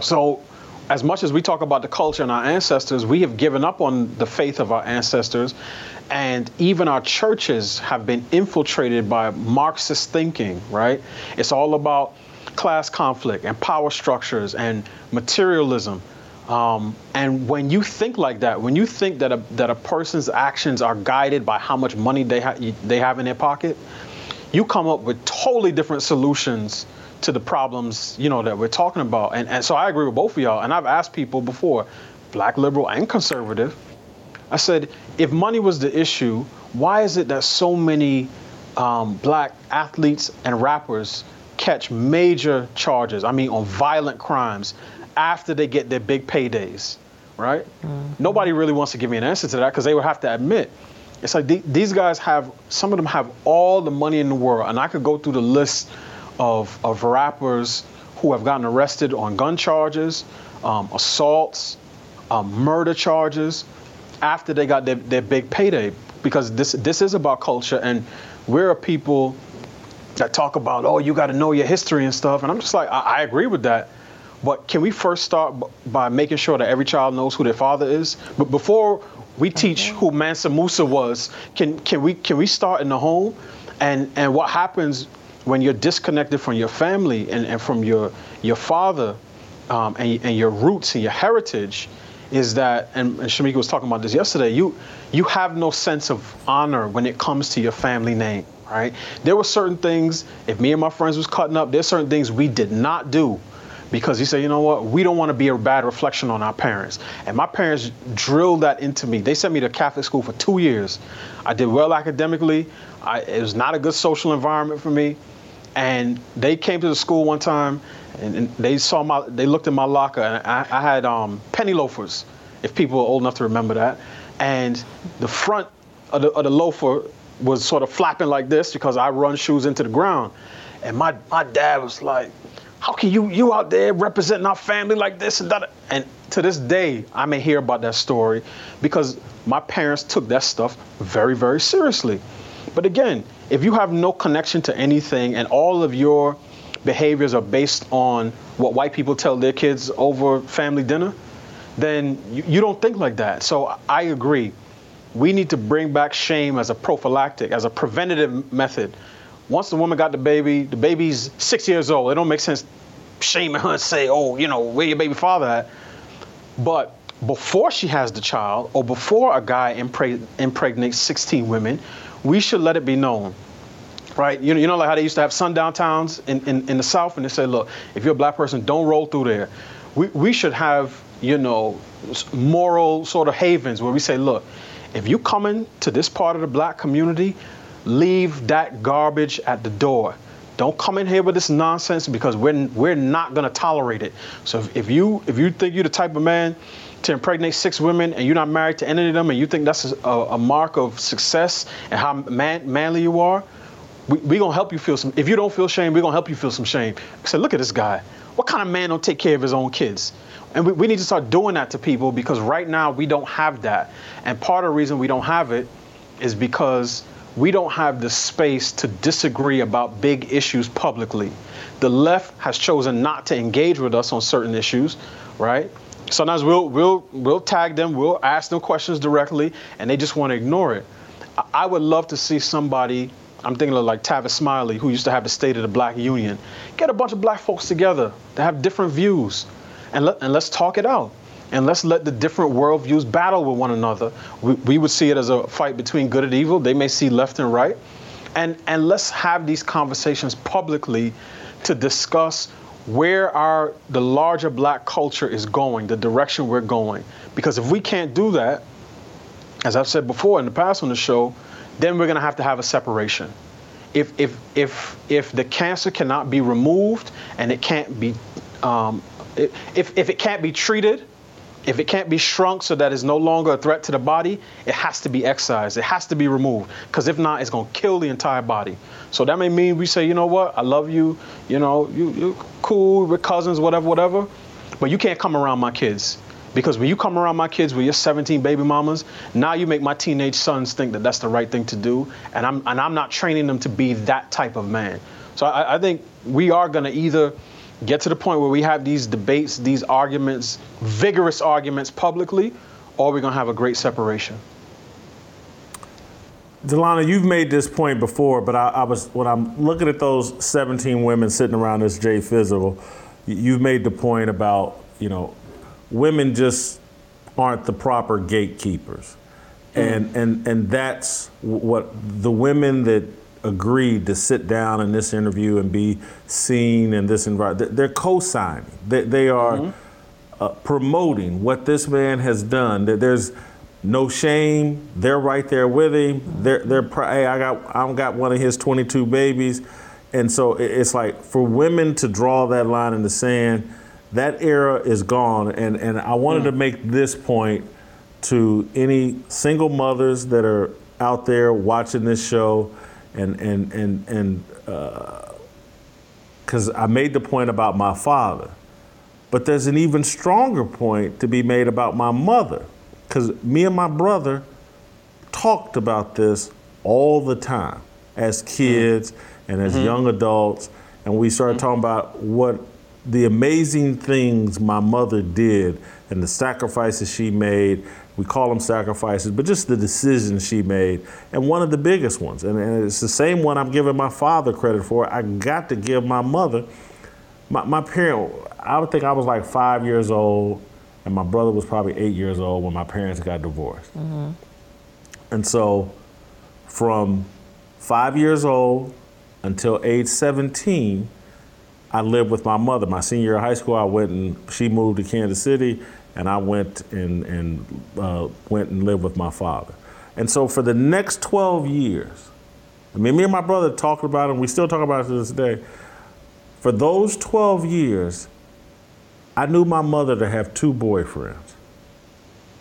So as much as we talk about the culture and our ancestors, we have given up on the faith of our ancestors. And even our churches have been infiltrated by Marxist thinking, right? It's all about class conflict and power structures and materialism. Um, and when you think like that, when you think that a, that a person's actions are guided by how much money they, ha- they have in their pocket, you come up with totally different solutions to the problems you know that we're talking about. And, and so i agree with both of y'all. And i've asked people before black liberal and conservative i said if money was the issue why is it that so many um, black athletes and rappers catch major charges? I mean on violent crimes after they get their big paydays right? Nobody really wants to give me an answer to that because they would have to admit. It's like the- these guys have some of them have all the money in the world and i could go through the list of, of rappers who have gotten arrested on gun charges, um, assaults, um, murder charges after they got their, their big payday. Because this this is about culture, and we're a people that talk about, oh, you got to know your history and stuff. And I'm just like, I, I agree with that. But can we first start b- by making sure that every child knows who their father is? But before we teach who Mansa Musa was, can can we can we start in the home? And and what happens when you're disconnected from your family and, and from your your father um, and, and your roots and your heritage is that and, and Shemeka was talking about this yesterday, you you have no sense of honor when it comes to your family name, right? There were certain things, if me and my friends was cutting up, there's certain things we did not do because he said, you know what, we don't want to be a bad reflection on our parents. And my parents drilled that into me. They sent me to Catholic school for two years. I did well academically. I, it was not a good social environment for me. And they came to the school one time, and, and they saw my, they looked in my locker, and I, I had um, penny loafers, if people are old enough to remember that, and the front of the, of the loafer was sort of flapping like this because I run shoes into the ground, and my my dad was like, "How can you you out there representing our family like this and that?" And to this day, I may hear about that story because my parents took that stuff very very seriously. But again, if you have no connection to anything and all of your behaviors are based on what white people tell their kids over family dinner, then you, you don't think like that. So I agree. We need to bring back shame as a prophylactic, as a preventative method. Once the woman got the baby, the baby's six years old. It don't make sense shaming her and say, oh, you know, where your baby father at? But before she has the child or before a guy impreg- impregnates 16 women, we should let it be known right? You know, you know, like how they used to have sundown towns in, in, in the South, and they say, look, if you're a black person, don't roll through there. We, we should have, you know, moral sort of havens where we say, look, if you come into this part of the black community, leave that garbage at the door. Don't come in here with this nonsense because we're, we're not going to tolerate it. So if, if you if you think you're the type of man to impregnate six women and you're not married to any of them and you think that's a, a mark of success and how man, manly you are, we, we gonna help you feel some. If you don't feel shame, we're gonna help you feel some shame. Say, look at this guy. What kind of man don't take care of his own kids? And we, we need to start doing that to people because right now we don't have that. And part of the reason we don't have it is because we don't have the space to disagree about big issues publicly. The left has chosen not to engage with us on certain issues, right? Sometimes we'll we'll we'll tag them, we'll ask them questions directly, and they just want to ignore it. I- would love to see somebody. I'm thinking of like Tavis Smiley, who used to have the State of the Black Union. Get a bunch of black folks together that have different views, and let and let's talk it out. And let's let the different worldviews battle with one another. We, we would see it as a fight between good and evil. They may see left and right. And, and let's have these conversations publicly to discuss where our the larger black culture is going, the direction we're going. Because if we can't do that, as I've said before in the past on the show, then we're gonna have to have a separation. If if if if the cancer cannot be removed and it can't be, um, if if it can't be treated, if it can't be shrunk so that it's no longer a threat to the body, it has to be excised. It has to be removed. Because if not, it's going to kill the entire body. So that may mean we say, you know what, I love you, you know, you, you cool, we're cousins, whatever, whatever. But you can't come around my kids. Because when you come around my kids with your 17 baby mamas, now you make my teenage sons think that that's the right thing to do. And I'm, and I'm not training them to be that type of man. So I, I think we are going to either get to the point where we have these debates, these arguments, vigorous arguments publicly, or we're going to have a great separation. Delano, you've made this point before, but I, I was when I'm looking at those 17 women sitting around this Jay Fizzle, you've made the point about you know women just aren't the proper gatekeepers, mm. and and and that's what the women that agreed to sit down in this interview and be seen in this environment, they're co-signing. They, they are uh, promoting what this man has done. That there's no shame. They're right there with him. They're they're hey, I got I got one of his 22 babies, and so it's like for women to draw that line in the sand. That era is gone, and and I wanted to make this point to any single mothers that are out there watching this show, and and and and because I made the point about my father. But there's an even stronger point to be made about my mother. Because me and my brother talked about this all the time as kids and as Mhm. young adults. And we started talking about what the amazing things my mother did and the sacrifices she made. We call them sacrifices, but just the decisions she made. And one of the biggest ones, and, and it's the same one I'm giving my father credit for, I got to give my mother my, my parent, I would think I was like five years old, and my brother was probably eight years old when my parents got divorced. Mm-hmm. And so, from five years old until age 17, I lived with my mother. My senior year of high school, I went and she moved to Kansas City, and I went and, and uh, went and lived with my father. And so, for the next 12 years, I mean, me and my brother talked about it, and we still talk about it to this day. For those 12 years, I knew my mother to have two boyfriends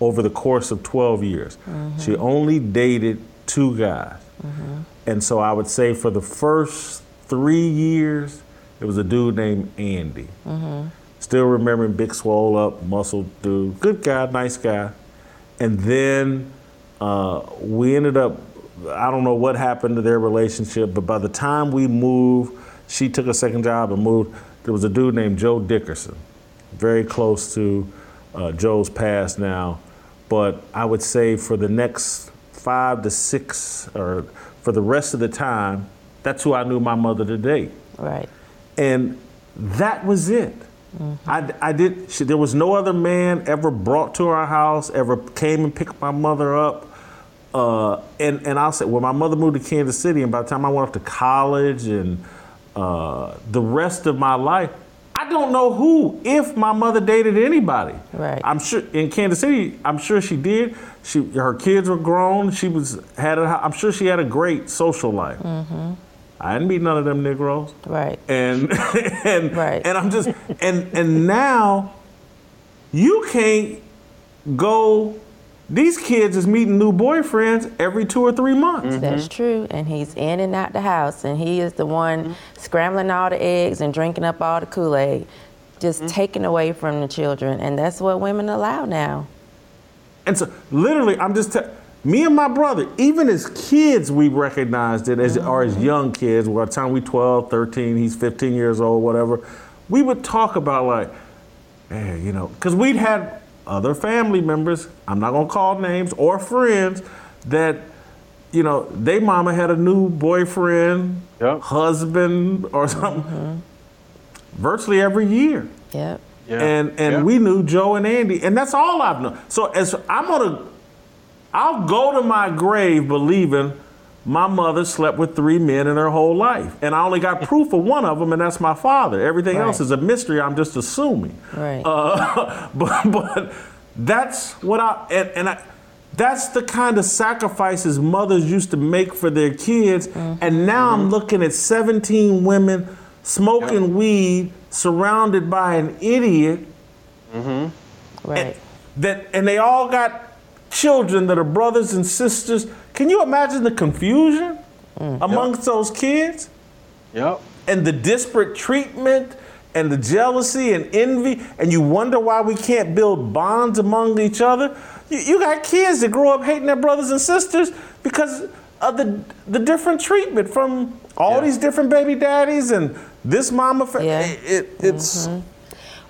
over the course of 12 years. Mm-hmm. She only dated two guys. Mm-hmm. And so I would say for the first three years, it was a dude named Andy. Mm-hmm. Still remembering big swole up, muscle dude, good guy, nice guy. And then uh, we ended up, I don't know what happened to their relationship, but by the time we moved, she took a second job and moved. There was a dude named Joe Dickerson, very close to uh, Joe's past now. But I would say for the next five to six, or for the rest of the time, that's who I knew my mother to date. Right. And that was it. I, I did. She, there was no other man ever brought to our house, ever came and picked my mother up. Uh, and and I'll say, when my mother moved to Kansas City, and by the time I went off to college and uh, the rest of my life, I don't know who, if my mother dated anybody. Right. I'm sure in Kansas City, I'm sure she did. She, her kids were grown. She was had. A, I'm sure she had a great social life. I didn't meet none of them Negroes Right. and and Right. and I'm just and and now you can't go. These kids is meeting new boyfriends every two or three months. That's mm-hmm. true. And he's in and out the house, and he is the one mm-hmm. scrambling all the eggs and drinking up all the Kool Aid, just mm-hmm. taking away from the children. And that's what women allow now. And so, literally, I'm just te- me and my brother. Even as kids, we recognized it as or as young kids. By the time we 12, 13, he's 15 years old, whatever. We would talk about like, man, you know, because we'd had other family members. I'm not gonna call names or friends that. You know, they mama had a new boyfriend, Yep. husband, or mm-hmm. something. Virtually every year. Yep. Yeah. And and Yeah. we knew Joe and Andy, and that's all I've known. So as I'm gonna, I'll go to my grave believing my mother slept with three men in her whole life, and I only got proof of one of them, and that's my father. Everything else is a mystery. I'm just assuming. Right. Uh, but but that's what I and, and I. That's the kind of sacrifices mothers used to make for their kids, and now I'm looking at 17 women smoking weed, surrounded by an idiot Mm-hmm. right. that and they all got children that are brothers and sisters. Can you imagine the confusion mm. amongst those kids Yep. and the disparate treatment and the jealousy and envy and you wonder why we can't build bonds among each other? You, you got kids that grow up hating their brothers and sisters because of the the different treatment from all Yeah. these different baby daddies and this mama. Fa- Yeah. it, it- it's mm-hmm.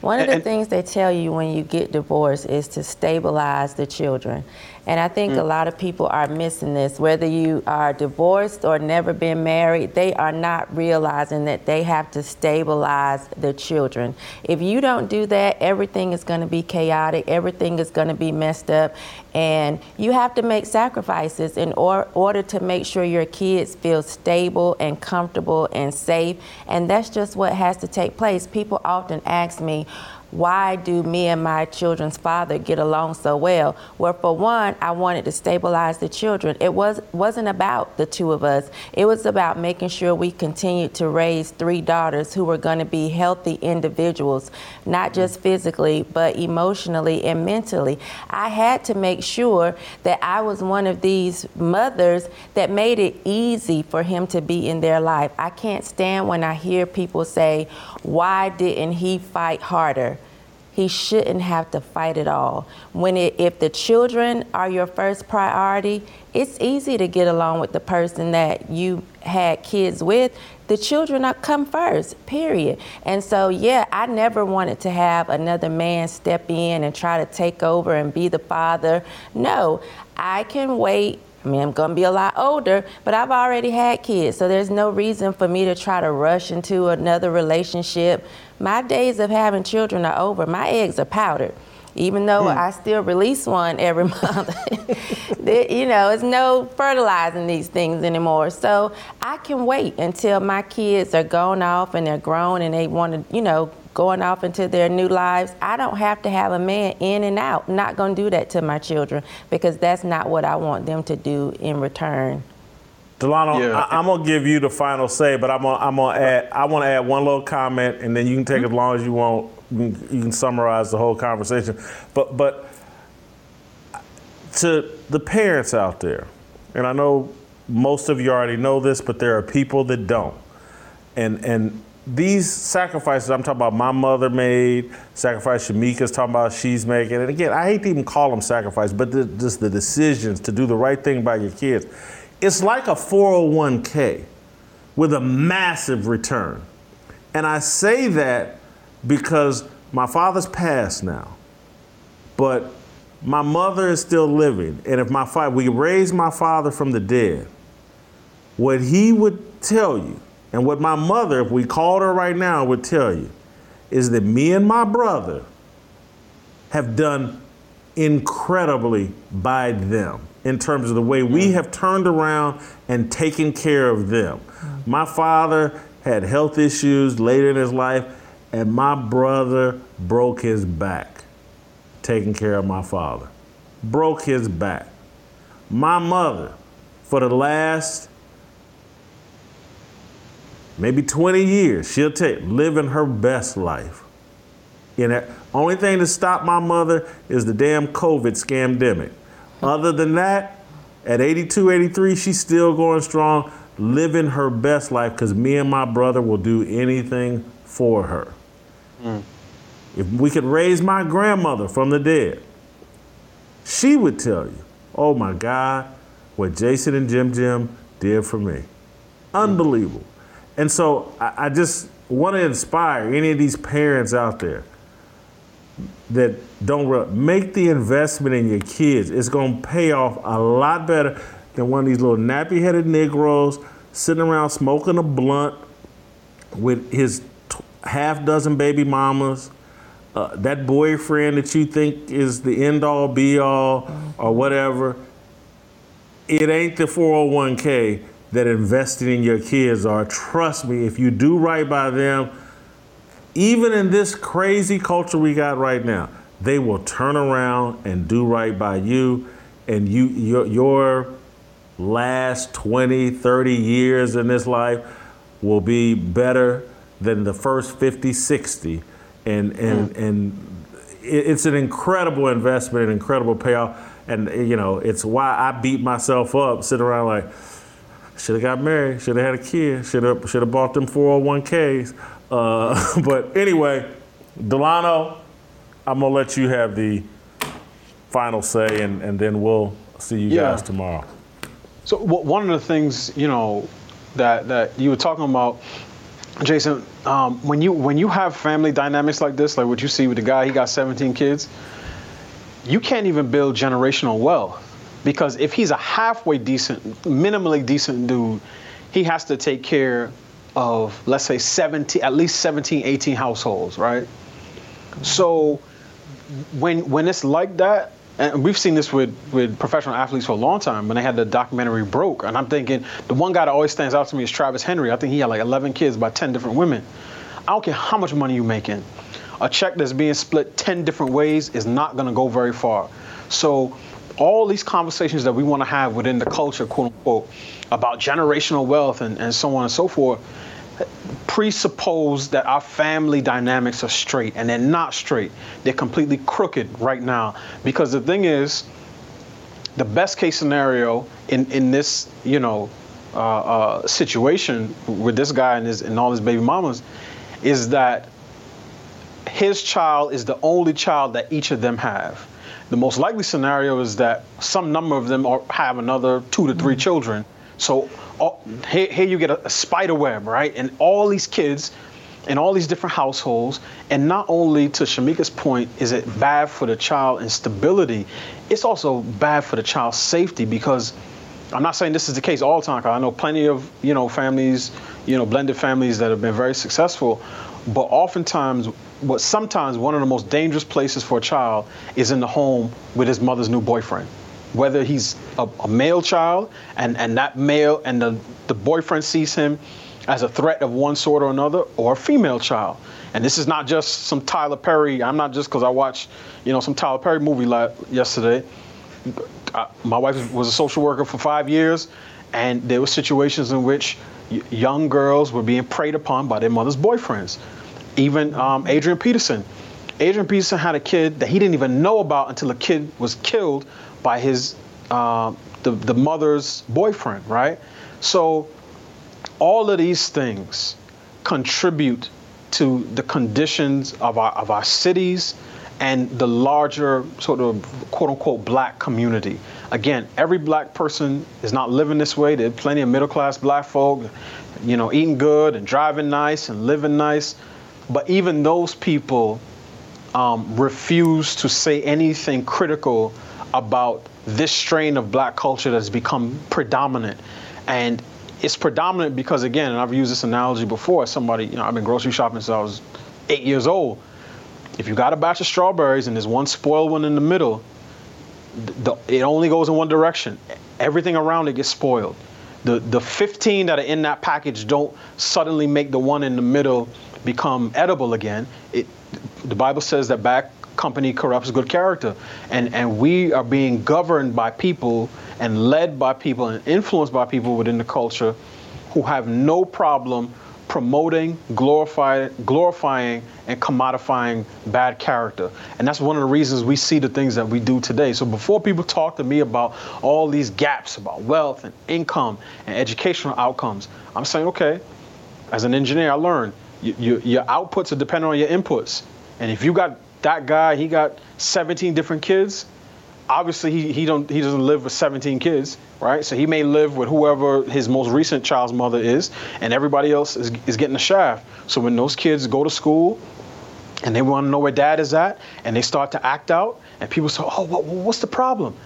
One of the And- things they tell you when you get divorced is to stabilize the children. And I think a mm. lot of people are missing this. Whether you are divorced or never been married, they are not realizing that they have to stabilize the children. If you don't do that, everything is going to be chaotic, everything is going to be messed up, and you have to make sacrifices in or- order to make sure your kids feel stable and comfortable and safe. And that's just what has to take place. People often ask me, why do me and my children's father get along so well? Well, for one, I wanted to stabilize the children. It was wasn't about the two of us. It was about making sure we continued to raise three daughters who were going to be healthy individuals, not just physically, but emotionally and mentally. I had to make sure that I was one of these mothers that made it easy for him to be in their life. I can't stand when I hear people say, "Why didn't he fight harder?" He shouldn't have to fight it all. When it, if the children are your first priority, it's easy to get along with the person that you had kids with. The children are come first, period. And so, yeah, I never wanted to have another man step in and try to take over and be the father. No, I can wait I mean, I'm going to be a lot older, but I've already had kids, so there's no reason for me to try to rush into another relationship. My days of having children are over. My eggs are powdered. Even though hmm. I still release one every month, you know, it's no fertilizing these things anymore. So I can wait until my kids are gone off and they're grown and they want to, you know, going off into their new lives. I don't have to have a man in and out. I'm not going to do that to my children because that's not what I want them to do in return. Delano, Yeah. I, I'm gonna give you the final say, but I'm gonna, I'm gonna add. I want to add one little comment, and then you can take as mm-hmm. long as you want. You can, you can summarize the whole conversation. But but to the parents out there, and I know most of you already know this, but there are people that don't. And and these sacrifices I'm talking about my mother made, sacrifice Shemeka's talking about she's making. And again, I hate to even call them sacrifice, but the, just the decisions to do the right thing by your kids. It's like a 401k with a massive return. And I say that because my father's passed now, but my mother is still living. And if my father, we raised my father from the dead, what he would tell you, and what my mother, if we called her right now, would tell you, is that me and my brother have done incredibly by them in terms of the way we mm. have turned around and taken care of them. Mm. My father had health issues later in his life, and my brother broke his back taking care of my father. Broke his back. My mother, for the last maybe 20 years, she'll take living her best life. And the only thing to stop my mother is the damn COVID scamdemic. Other than that, at 82, 83, she's still going strong, living her best life because me and my brother will do anything for her. Hmm. If we could raise my grandmother from the dead, she would tell you, oh my God, what Jason and Jim Jim did for me. Unbelievable. And so I, I just want to inspire any of these parents out there that don't re- make the investment in your kids. It's going to pay off a lot better than one of these little nappy headed Negroes sitting around smoking a blunt with his t- half dozen baby mamas. Uh, that boyfriend that you think is the end all be all or whatever, it ain't the 401k that investing in your kids are. Trust me, if you do right by them, even in this crazy culture we got right now, they will turn around and do right by you. And you your, your last 20, 30 years in this life will be better than the first 50, 60 and and and it's an incredible investment, an incredible payoff. And you know, it's why I beat myself up sitting around like should have got married. Should have had a kid. Should have should have bought them 401ks. Uh, but anyway, Delano, I'm gonna let you have the final say, and, and then we'll see you Yeah. guys tomorrow. So w- one of the things you know that that you were talking about, Jason, um, when you when you have family dynamics like this, like what you see with the guy, he got 17 kids. You can't even build generational wealth because if he's a halfway decent, minimally decent dude, he has to take care of let's say 17, at least 17, 18 households, right? So when when it's like that, and we've seen this with with professional athletes for a long time. When they had the documentary Broke, and I'm thinking the one guy that always stands out to me is Travis Henry. I think he had like 11 kids by 10 different women. I don't care how much money you're making, a check that's being split 10 different ways is not going to go very far. So all these conversations that we want to have within the culture, quote unquote, about generational wealth and, and so on and so forth, presuppose that our family dynamics are straight and they're not straight. They're completely crooked right now. Because the thing is, the best case scenario in, in this, you know, uh, uh, situation with this guy and his and all his baby mamas is that his child is the only child that each of them have. The most likely scenario is that some number of them are, have another two to 3 mm-hmm. children. So all, here, here you get a, a spider web, right? And all these kids in all these different households. And not only to Shemeka's point, is it bad for the child and stability, it's also bad for the child's safety because I'm not saying this is the case all the time. I know plenty of you know families, you know blended families that have been very successful, but oftentimes, what sometimes one of the most dangerous places for a child is in the home with his mother's new boyfriend. Whether he's a, a male child and and that male and the the boyfriend sees him as a threat of one sort or another, or a female child. And this is not just some Tyler Perry. I'm not just because I watched, you know, some Tyler Perry movie la- yesterday. I, my wife was a social worker for five years, And there were situations in which y- young girls were being preyed upon by their mother's boyfriends. Even um, Adrian Peterson. Adrian Peterson had a kid that he didn't even know about until a kid was killed by his uh, the, the mother's boyfriend, right? So all of these things contribute to the conditions of our of our cities and the larger sort of quote unquote black community. Again, every black person is not living this way. There are plenty of middle class black folk, you know, eating good and driving nice and living nice. But even those people um, refuse to say anything critical about this strain of black culture that's become predominant. And it's predominant because, again, and I've used this analogy before, somebody, you know, I've been grocery shopping since I was eight years old. If you got a batch of strawberries and there's one spoiled one in the middle, the, it only goes in one direction. Everything around it gets spoiled. The, the 15 that are in that package don't suddenly make the one in the middle become edible again. It, the Bible says that bad company corrupts good character. And, and we are being governed by people and led by people and influenced by people within the culture who have no problem promoting, glorifying, glorifying, and commodifying bad character. And that's one of the reasons we see the things that we do today. So before people talk to me about all these gaps about wealth and income and educational outcomes, I'm saying, okay, as an engineer, I learned you, you, your outputs are dependent on your inputs. And if you got that guy, he got 17 different kids. Obviously, he, he don't he doesn't live with 17 kids, right? So he may live with whoever his most recent child's mother is, and everybody else is, is getting a shaft. So when those kids go to school, and they want to know where dad is at, and they start to act out, and people say, "Oh, what, what's the problem?"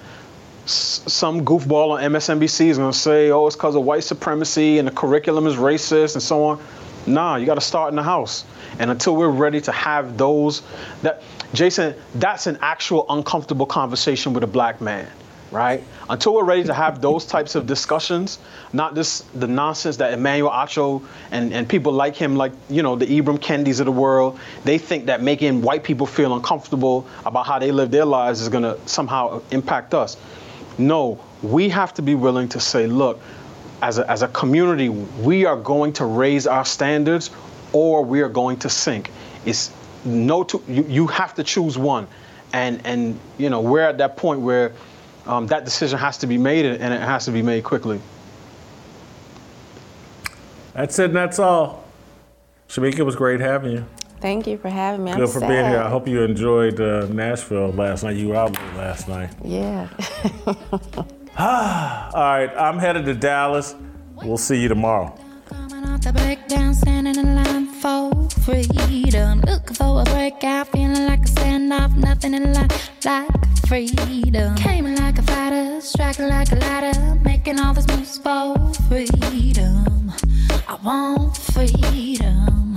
Some goofball on MSNBC is going to say, "Oh, it's because of white supremacy and the curriculum is racist and so on." Nah, you got to start in the house. And until we're ready to have those, that Jason, that's an actual uncomfortable conversation with a black man, right? Until we're ready to have those types of discussions, not this the nonsense that Emmanuel Acho and, and people like him, like you know the Ibram Kendis of the world, they think that making white people feel uncomfortable about how they live their lives is going to somehow impact us. No, we have to be willing to say, look, as a, as a community, we are going to raise our standards or we are going to sink. It's no two, you, you have to choose one. And, and, you know, we're at that point where um, that decision has to be made and it has to be made quickly. That's it and that's all. Shemeka, it was great having you. Thank you for having me. Good I'm for sad. being here. I hope you enjoyed uh, Nashville last night. You were out late last night. Yeah. All right, I'm headed to Dallas. We'll see you tomorrow. off the breakdown, standing in line for freedom. Looking for a breakout, feeling like a standoff, nothing in life like freedom. Came like a fighter, striking like a ladder, making all moves for freedom. I want freedom.